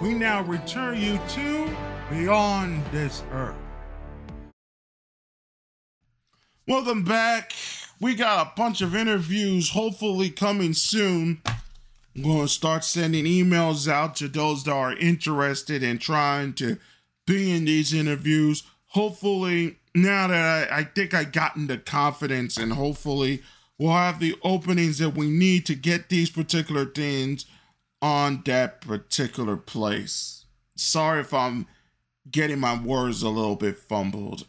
We now return you to Beyond This Earth. Welcome back. We got a bunch of interviews hopefully coming soon. I'm going to start sending emails out to those that are interested in trying to be in these interviews. Hopefully, now that I, I think I gotten the confidence and hopefully we'll have the openings that we need to get these particular things on that particular place. Sorry if I'm getting my words a little bit fumbled.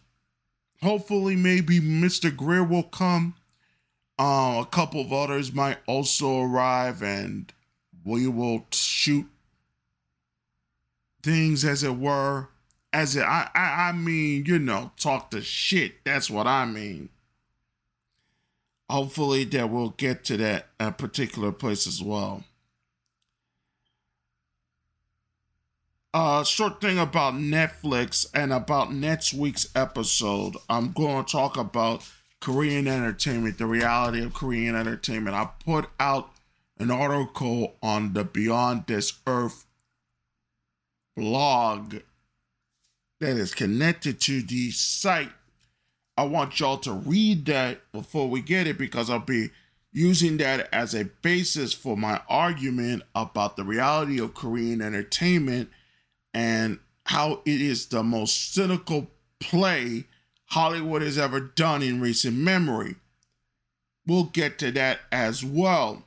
Hopefully, maybe Mr. Greer will come. Uh, a couple of others might also arrive, and we will shoot things as it were. As it, I, I, I mean, you know, talk the shit. That's what I mean. Hopefully, that we'll get to that uh, particular place as well. Uh, short thing about Netflix and about next week's episode. I'm going to talk about Korean entertainment, the reality of Korean entertainment. I put out an article on the Beyond This Earth blog that is connected to the site. I want y'all to read that before we get it because I'll be using that as a basis for my argument about the reality of Korean entertainment and how it is the most cynical play Hollywood has ever done in recent memory. We'll get to that as well.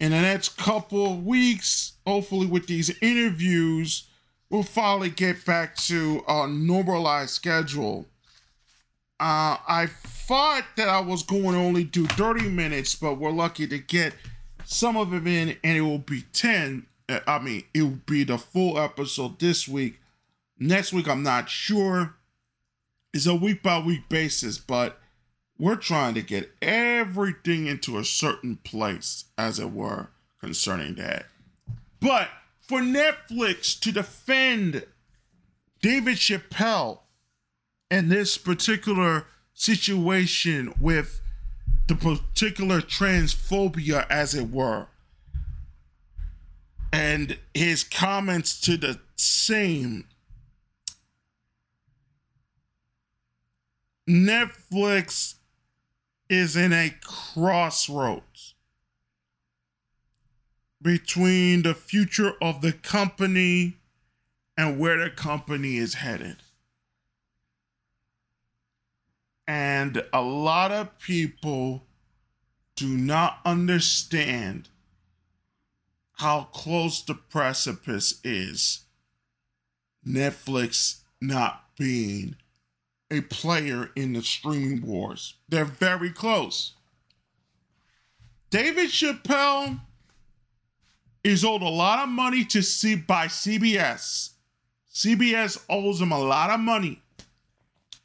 In the next couple of weeks, hopefully, with these interviews, we'll finally get back to a normalized schedule. Uh, I thought that I was going to only do 30 minutes, but we're lucky to get some of it in, and it will be 10. I mean, it will be the full episode this week. Next week, I'm not sure. It's a week by week basis, but we're trying to get everything into a certain place, as it were, concerning that. But for Netflix to defend David Chappelle in this particular situation with the particular transphobia, as it were, and his comments to the same. Netflix is in a crossroads between the future of the company and where the company is headed. And a lot of people do not understand how close the precipice is. Netflix not being a player in the streaming wars. They're very close. David Chappelle is owed a lot of money to see by CBS. CBS owes him a lot of money.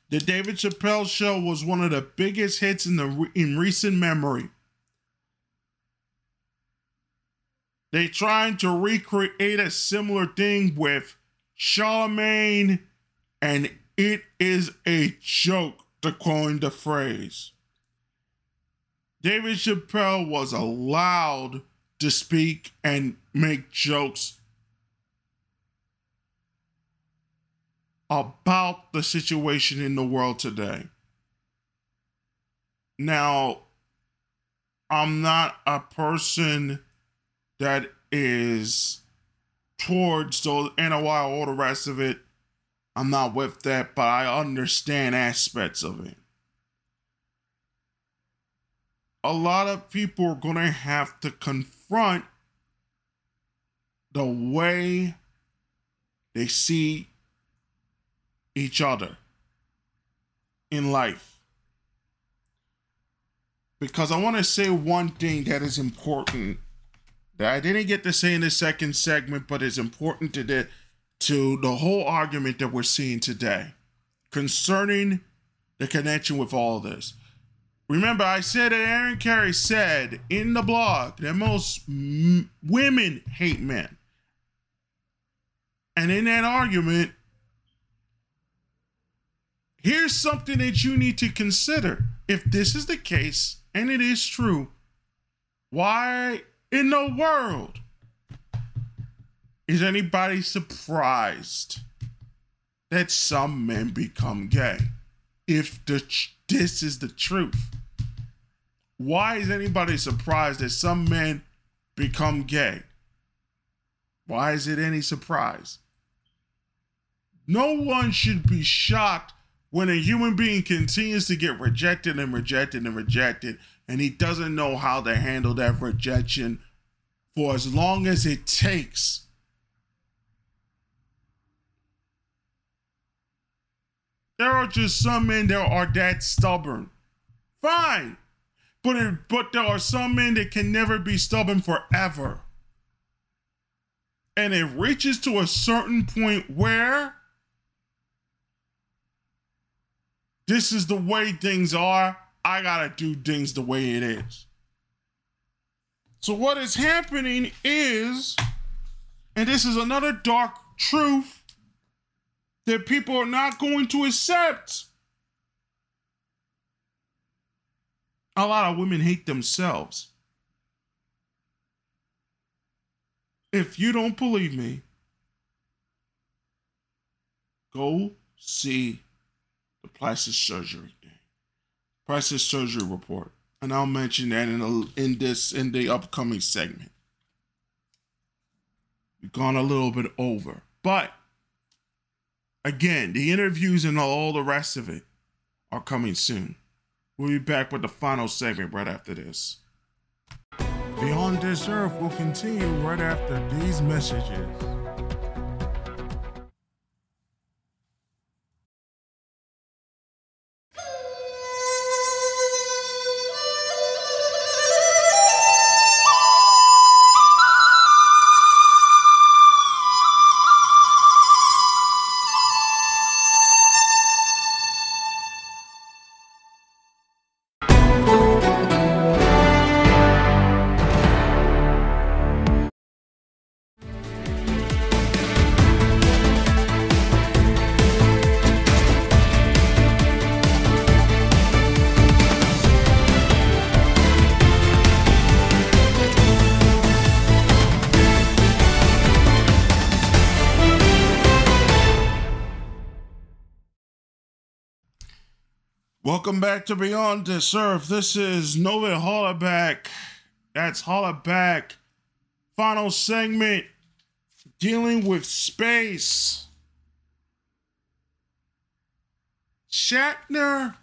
The David Chappelle show was one of the biggest hits in the in recent memory. They trying to recreate a similar thing with Charlamagne, and it is a joke to coin the phrase. David Chappelle was allowed to speak and make jokes about the situation in the world today. Now, I'm not a person that is towards the NOI, all the rest of it. I'm not with that, but I understand aspects of it. A lot of people are going to have to confront the way they see each other in life. Because I want to say one thing that is important that I didn't get to say in the second segment, but it's important to the to the whole argument that we're seeing today concerning the connection with all this. Remember, I said that Aaron Clarey said in the blog that most m- women hate men. And in that argument, here's something that you need to consider. If this is the case, and it is true, why in the world is anybody surprised that some men become gay? If the this is the truth, why is anybody surprised that some men become gay? Why is it any surprise? No one should be shocked when a human being continues to get rejected and rejected and rejected, and he doesn't know how to handle that rejection for as long as it takes. There are just some men that are that stubborn. Fine. But it, but there are some men that can never be stubborn forever. And it reaches to a certain point where this is the way things are. I gotta do things the way it is. So, what is happening is, and this is another dark truth that people are not going to accept. A lot of women hate themselves. If you don't believe me, go see the plastic surgery Plastic surgery report. And I'll mention that in a, in this in the upcoming segment. We've gone a little bit over. But again, the interviews and all the rest of it are coming soon. We'll be back with the final segment right after this. Beyond this earth will continue right after these messages. Welcome back to Beyond This Earth. This is Nova Hollaback. That's Hollaback. Final segment dealing with space. Shatner,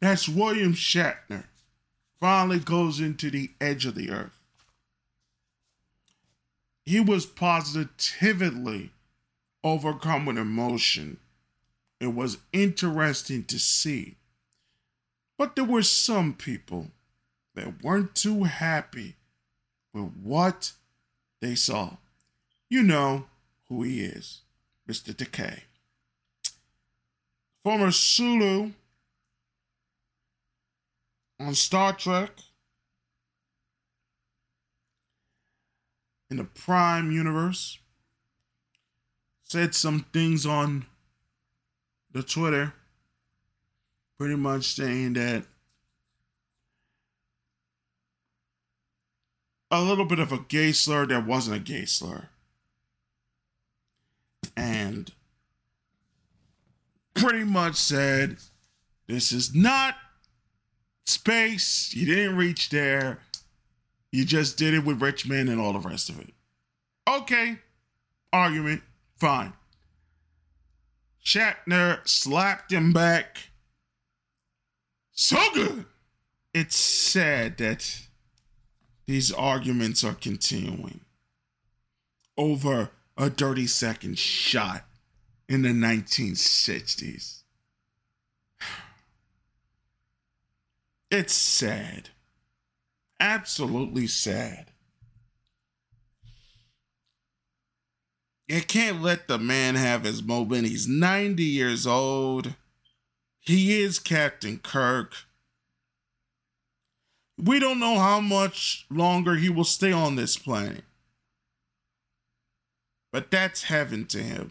that's William Shatner, finally goes into the edge of the earth. He was positively overcome with emotion. It was interesting to see but there were some people that weren't too happy with what they saw. You know who he is, Mr. Takei. Former Sulu on Star Trek in the Prime universe said some things on the Twitter pretty much saying that a little bit of a gay slur that wasn't a gay slur. And pretty much said, This is not space. You didn't reach there. You just did it with rich men and all the rest of it. Okay. Argument. Fine. Shatner slapped him back so good. It's sad that these arguments are continuing over a 30 second shot in the 1960s. It's sad. Absolutely sad. You can't let the man have his moment. He's 90 years old. He is Captain Kirk. We don't know how much longer he will stay on this planet. But that's heaven to him.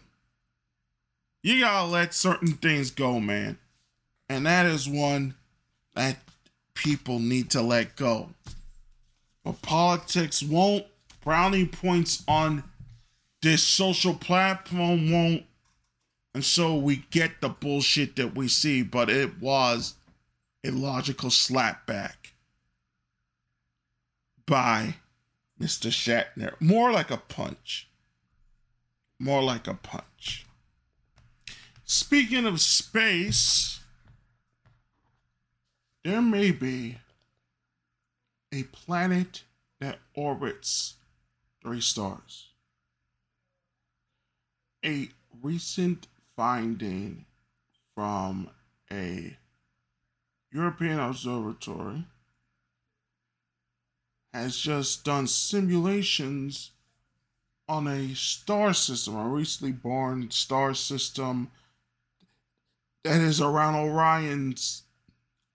You gotta let certain things go, man. And that is one that people need to let go. But politics won't. Brownie points on this social platform won't and so we get the bullshit that we see but it was a logical slapback by Mr. Shatner. More like a punch. More like a punch. Speaking of space, there may be a planet that orbits three stars. A recent finding from a European observatory has just done simulations on a star system, a recently born star system that is around Orion's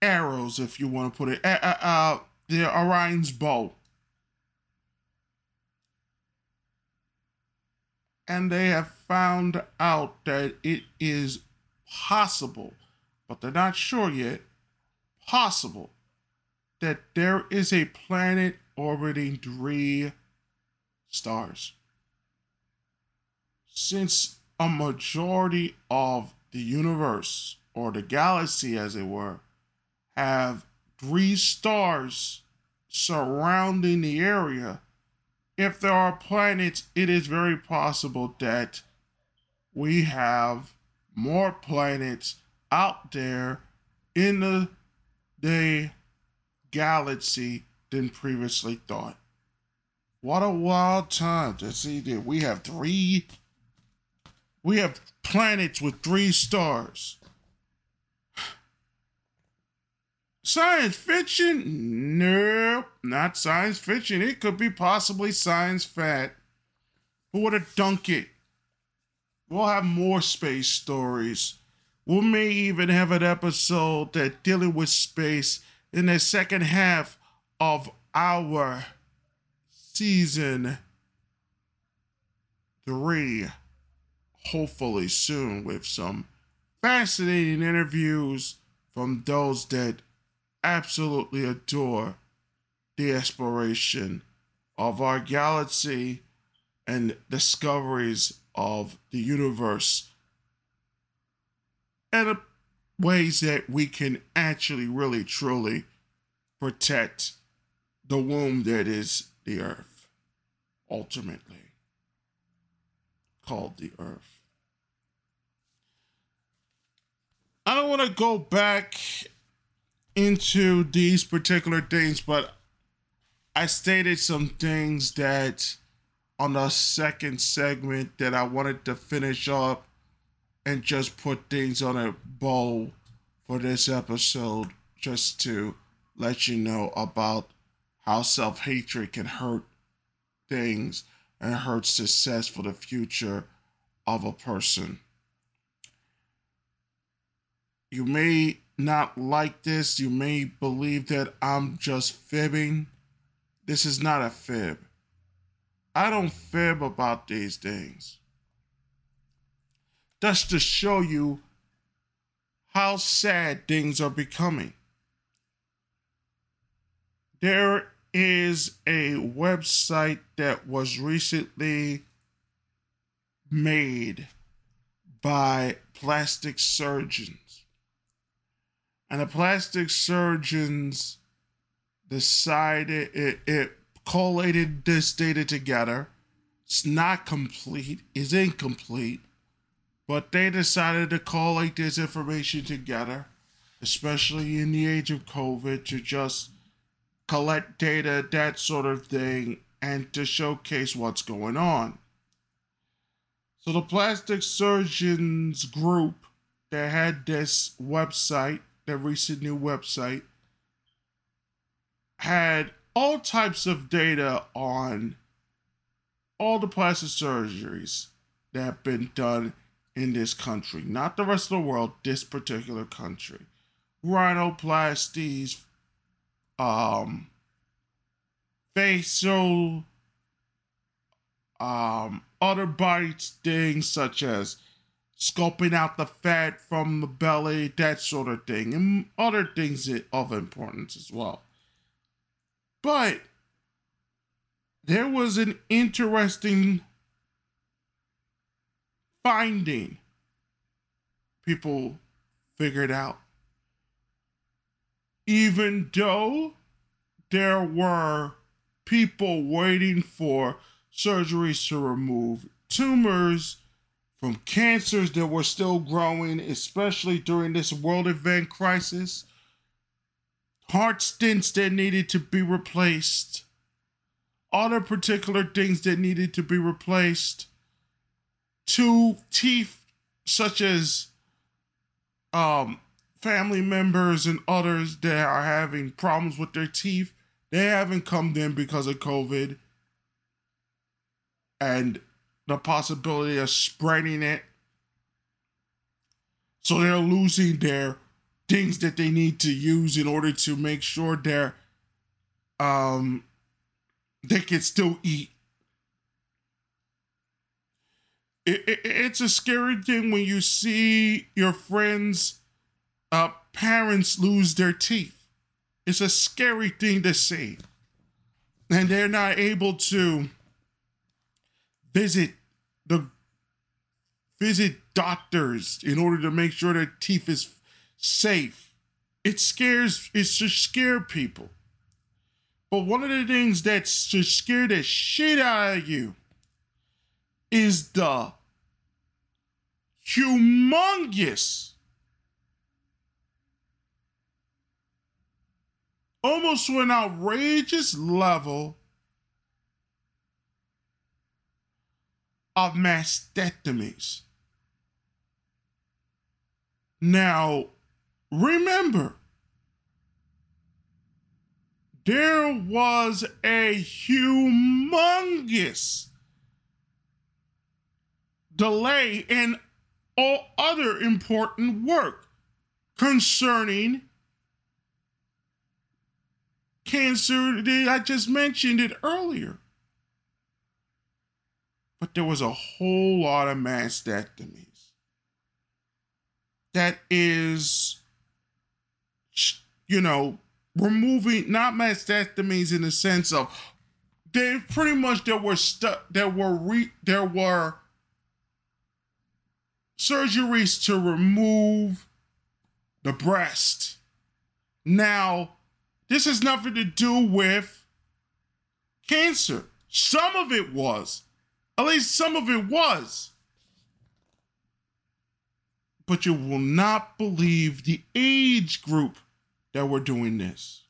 arrows, if you want to put it, uh, uh, uh, the Orion's bow. And they have found out that it is possible, but they're not sure yet, possible that there is a planet orbiting three stars. Since a majority of the universe, or the galaxy as it were, have three stars surrounding the area, if there are planets, it is very possible that we have more planets out there in the, galaxy than previously thought. What a wild time to see that we have three we have planets with three stars. Science fiction? Nope, not science fiction. It could be possibly science fact. Who would have dunk it? We'll have more space stories. We may even have an episode that dealing with space in the second half of our season three, hopefully soon, with some fascinating interviews from those that absolutely adore the exploration of our galaxy and discoveries of the universe and ways that we can actually really truly protect the womb that is the earth, ultimately called the earth. I don't want to go back into these particular things, but I stated some things that on the second segment that I wanted to finish up and just put things on a bow for this episode just to let you know about how self hatred can hurt things and hurt success for the future of a person. You may not like this, you may believe that I'm just fibbing. This is not a fib. I don't fib about these things. That's to show you how sad things are becoming. There is a website that was recently made by plastic surgeons. And the plastic surgeons decided it, it collated this data together. It's not complete, it's incomplete, but they decided to collate this information together, especially in the age of COVID, to just collect data, that sort of thing, and to showcase what's going on. So the plastic surgeons group that had this website, their recent new website, had all types of data on all the plastic surgeries that have been done in this country, not the rest of the world, this particular country. Rhinoplasties, um, facial, um, other body things such as scoping out the fat from the belly, that sort of thing, and other things of importance as well. But there was an interesting finding people figured out. Even though there were people waiting for surgeries to remove tumors from cancers that were still growing, especially during this world event crisis, heart stents that needed to be replaced, other particular things that needed to be replaced, two teeth such as um, family members and others that are having problems with their teeth. They haven't come in because of COVID and the possibility of spreading it. So they're losing their things that they need to use in order to make sure they're um they can still eat. It, it, it's a scary thing when you see your friends uh parents lose their teeth. It's a scary thing to see. And they're not able to visit the visit doctors in order to make sure their teeth is safe. It scares it should scare people. But one of the things that should scare the shit out of you is the humongous almost to an outrageous level of mastectomies. Now, remember, there was a humongous delay in all other important work concerning cancer. I just mentioned it earlier. But there was a whole lot of mastectomies. That is, you know, removing not mastectomies in the sense of they pretty much there were stuff there were re, there were surgeries to remove the breast. Now, this has nothing to do with cancer. Some of it was. At least some of it was. But you will not believe the age group that were doing this.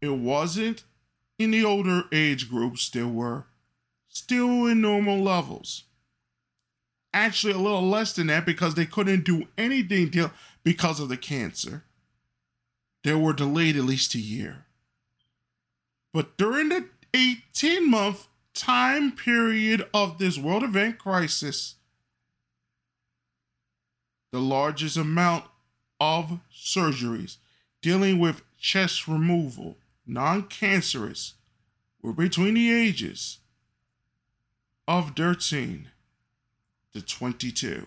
It wasn't in the older age groups, there were still in normal levels. Actually, a little less than that because they couldn't do anything till, because of the cancer. They were delayed at least a year. But during the 18 month time period of this world event crisis, the largest amount of surgeries dealing with chest removal, non cancerous, were between the ages of 13 to 22.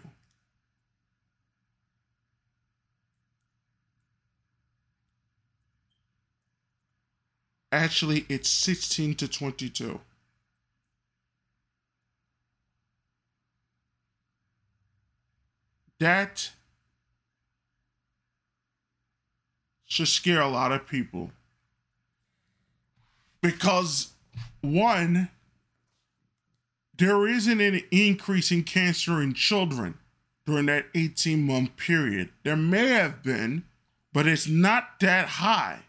Actually, it's 16 to 22. That should scare a lot of people. Because, one, there isn't an increase in cancer in children during that 18 month period. There may have been, but it's not that high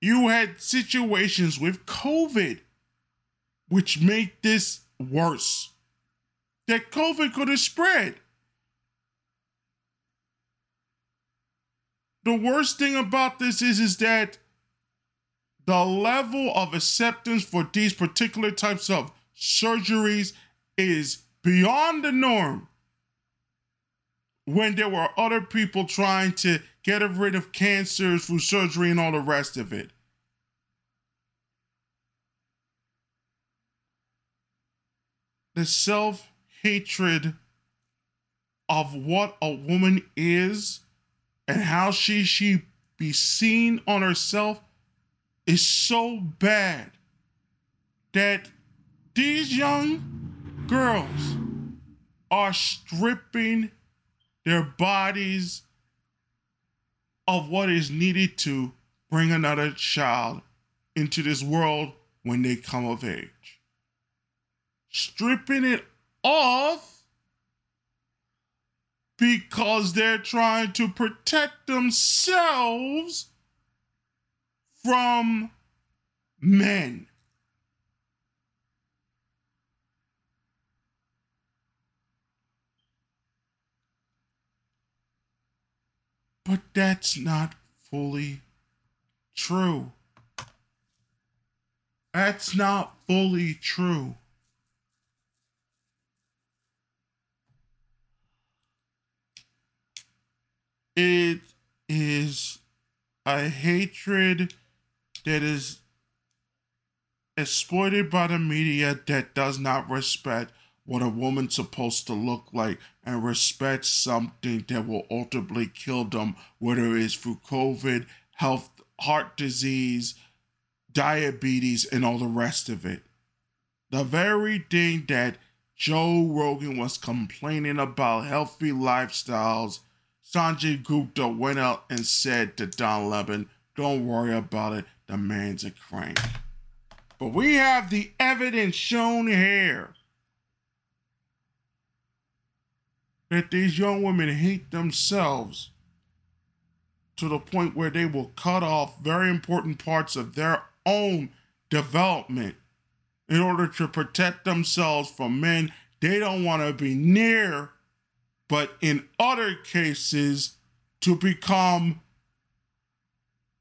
you had situations with COVID, which make this worse. That COVID could have spread. The worst thing about this is, is that the level of acceptance for these particular types of surgeries is beyond the norm when there were other people trying to get rid of cancers through surgery and all the rest of it. The self hatred of what a woman is and how she she be seen on herself is so bad that these young girls are stripping their bodies of what is needed to bring another child into this world when they come of age. Stripping it off because they're trying to protect themselves from men. But that's not fully true. That's not fully true. It is a hatred that is exploited by the media that does not respect what a woman's supposed to look like and respect something that will ultimately kill them, whether it's through COVID, health, heart disease, diabetes, and all the rest of it. The very thing that Joe Rogan was complaining about healthy lifestyles, Sanjay Gupta went out and said to Don Lemon, Don't worry about it, the man's a crank. But we have the evidence shown here that these young women hate themselves to the point where they will cut off very important parts of their own development in order to protect themselves from men they don't want to be near, but in other cases, to become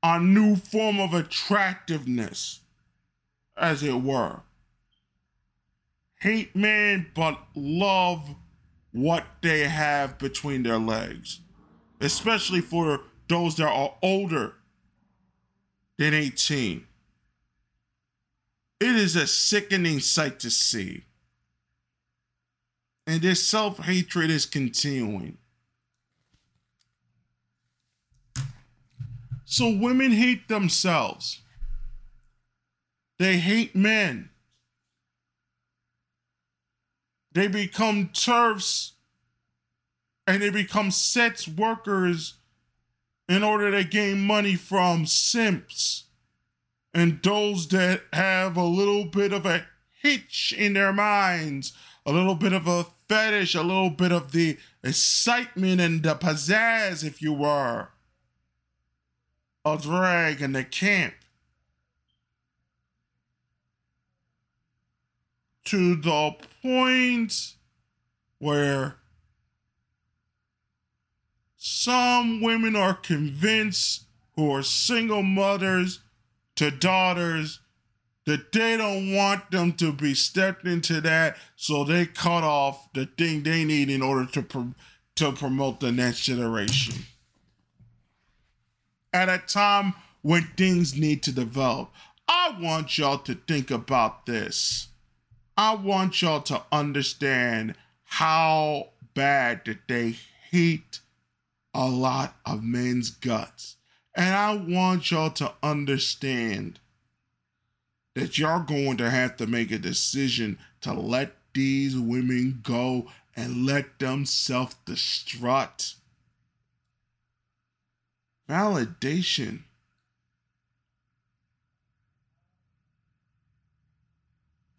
a new form of attractiveness, as it were. Hate men, but love what they have between their legs, especially for those that are older than 18. It is a sickening sight to see. And this self hatred is continuing. So women hate themselves. They hate men. They become TERFs and they become sex workers in order to gain money from simps and those that have a little bit of a hitch in their minds, a little bit of a fetish, a little bit of the excitement and the pizzazz, if you were, of drag and the camp. to the point where some women are convinced who are single mothers to daughters that they don't want them to be stepped into that, so they cut off the thing they need in order to pro- to promote the next generation. At a time when things need to develop, I want y'all to think about this. I want y'all to understand how bad that they hate a lot of men's guts. And I want y'all to understand that y'all going to have to make a decision to let these women go and let them self destruct. Validation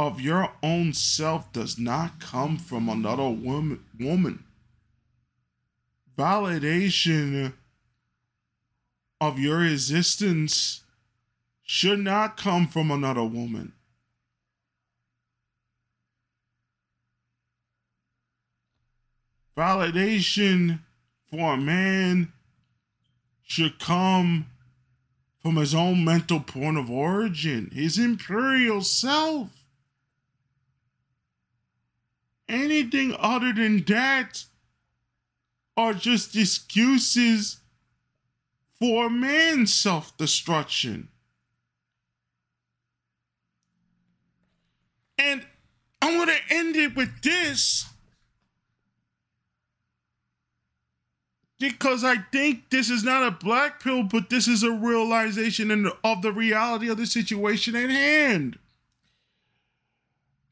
of your own self does not come from another woman. woman. Validation of your existence should not come from another woman. Validation for a man should come from his own mental point of origin, his imperial self anything other than that are just excuses for man's self destruction. And I want to end it with this because I think this is not a black pill, but this is a realization of the reality of the situation at hand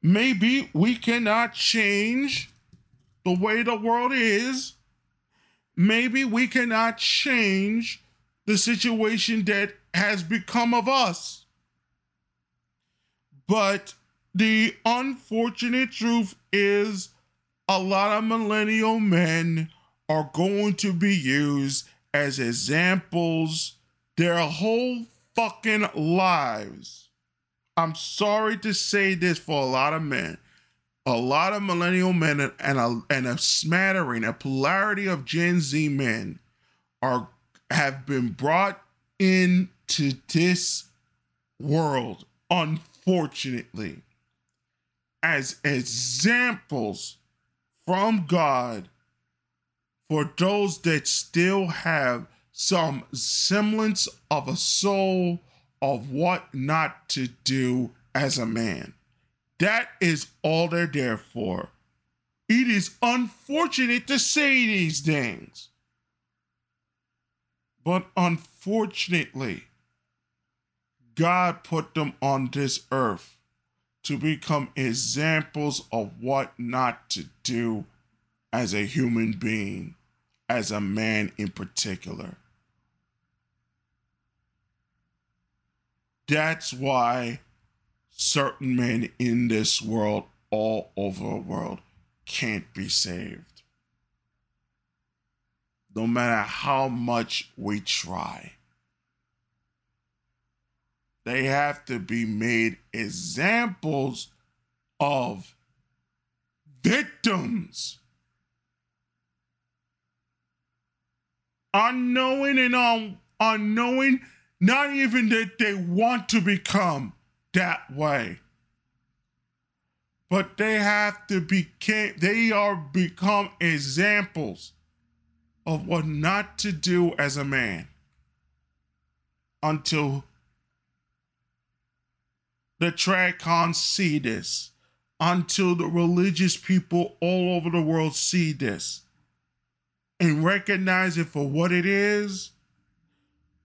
maybe we cannot change the way the world is. Maybe we cannot change the situation that has become of us. But the unfortunate truth is a lot of millennial men are going to be used as examples their whole fucking lives. I'm sorry to say this for a lot of men. A lot of millennial men and a, and a smattering, a polarity of Gen Z men are have been brought into this world, unfortunately, as examples from God for those that still have some semblance of a soul of what not to do as a man. That is all they're there for. It is unfortunate to say these things. But unfortunately, God put them on this earth to become examples of what not to do as a human being, as a man in particular. That's why certain men in this world, all over the world, can't be saved. No matter how much we try, they have to be made examples of victims. Unknowing and un- unknowing, not even that they want to become that way. But they have to be they are become examples of what not to do as a man until the Tracons see this, until the religious people all over the world see this and recognize it for what it is.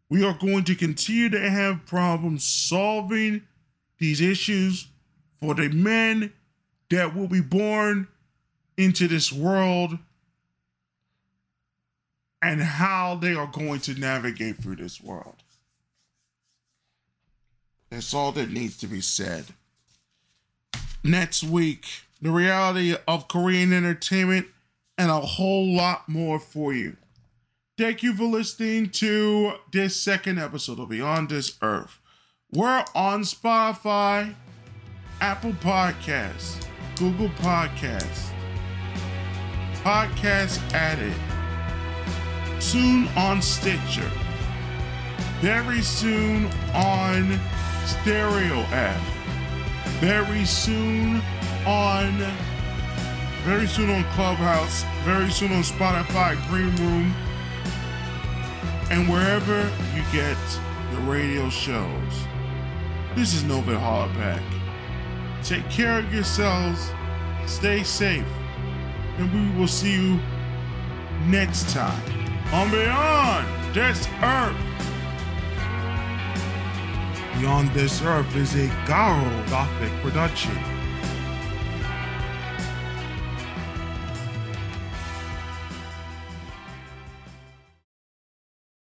We are going to continue to have problems solving these issues for the men that will be born into this world and how they are going to navigate through this world. That's all that needs to be said. Next week, the reality of Korean entertainment and a whole lot more for you. Thank you for listening to this second episode of Beyond This Earth. We're on Spotify, Apple Podcasts, Google Podcasts, Podcast Addict, soon on Stitcher, very soon on Stereo app, very soon on very soon on Clubhouse, very soon on Spotify, Green Room, and wherever you get the radio shows. This is Novin Hardback. Take care of yourselves, stay safe, and we will see you next time on Beyond This Earth. Beyond This Earth is a Garo Gothic production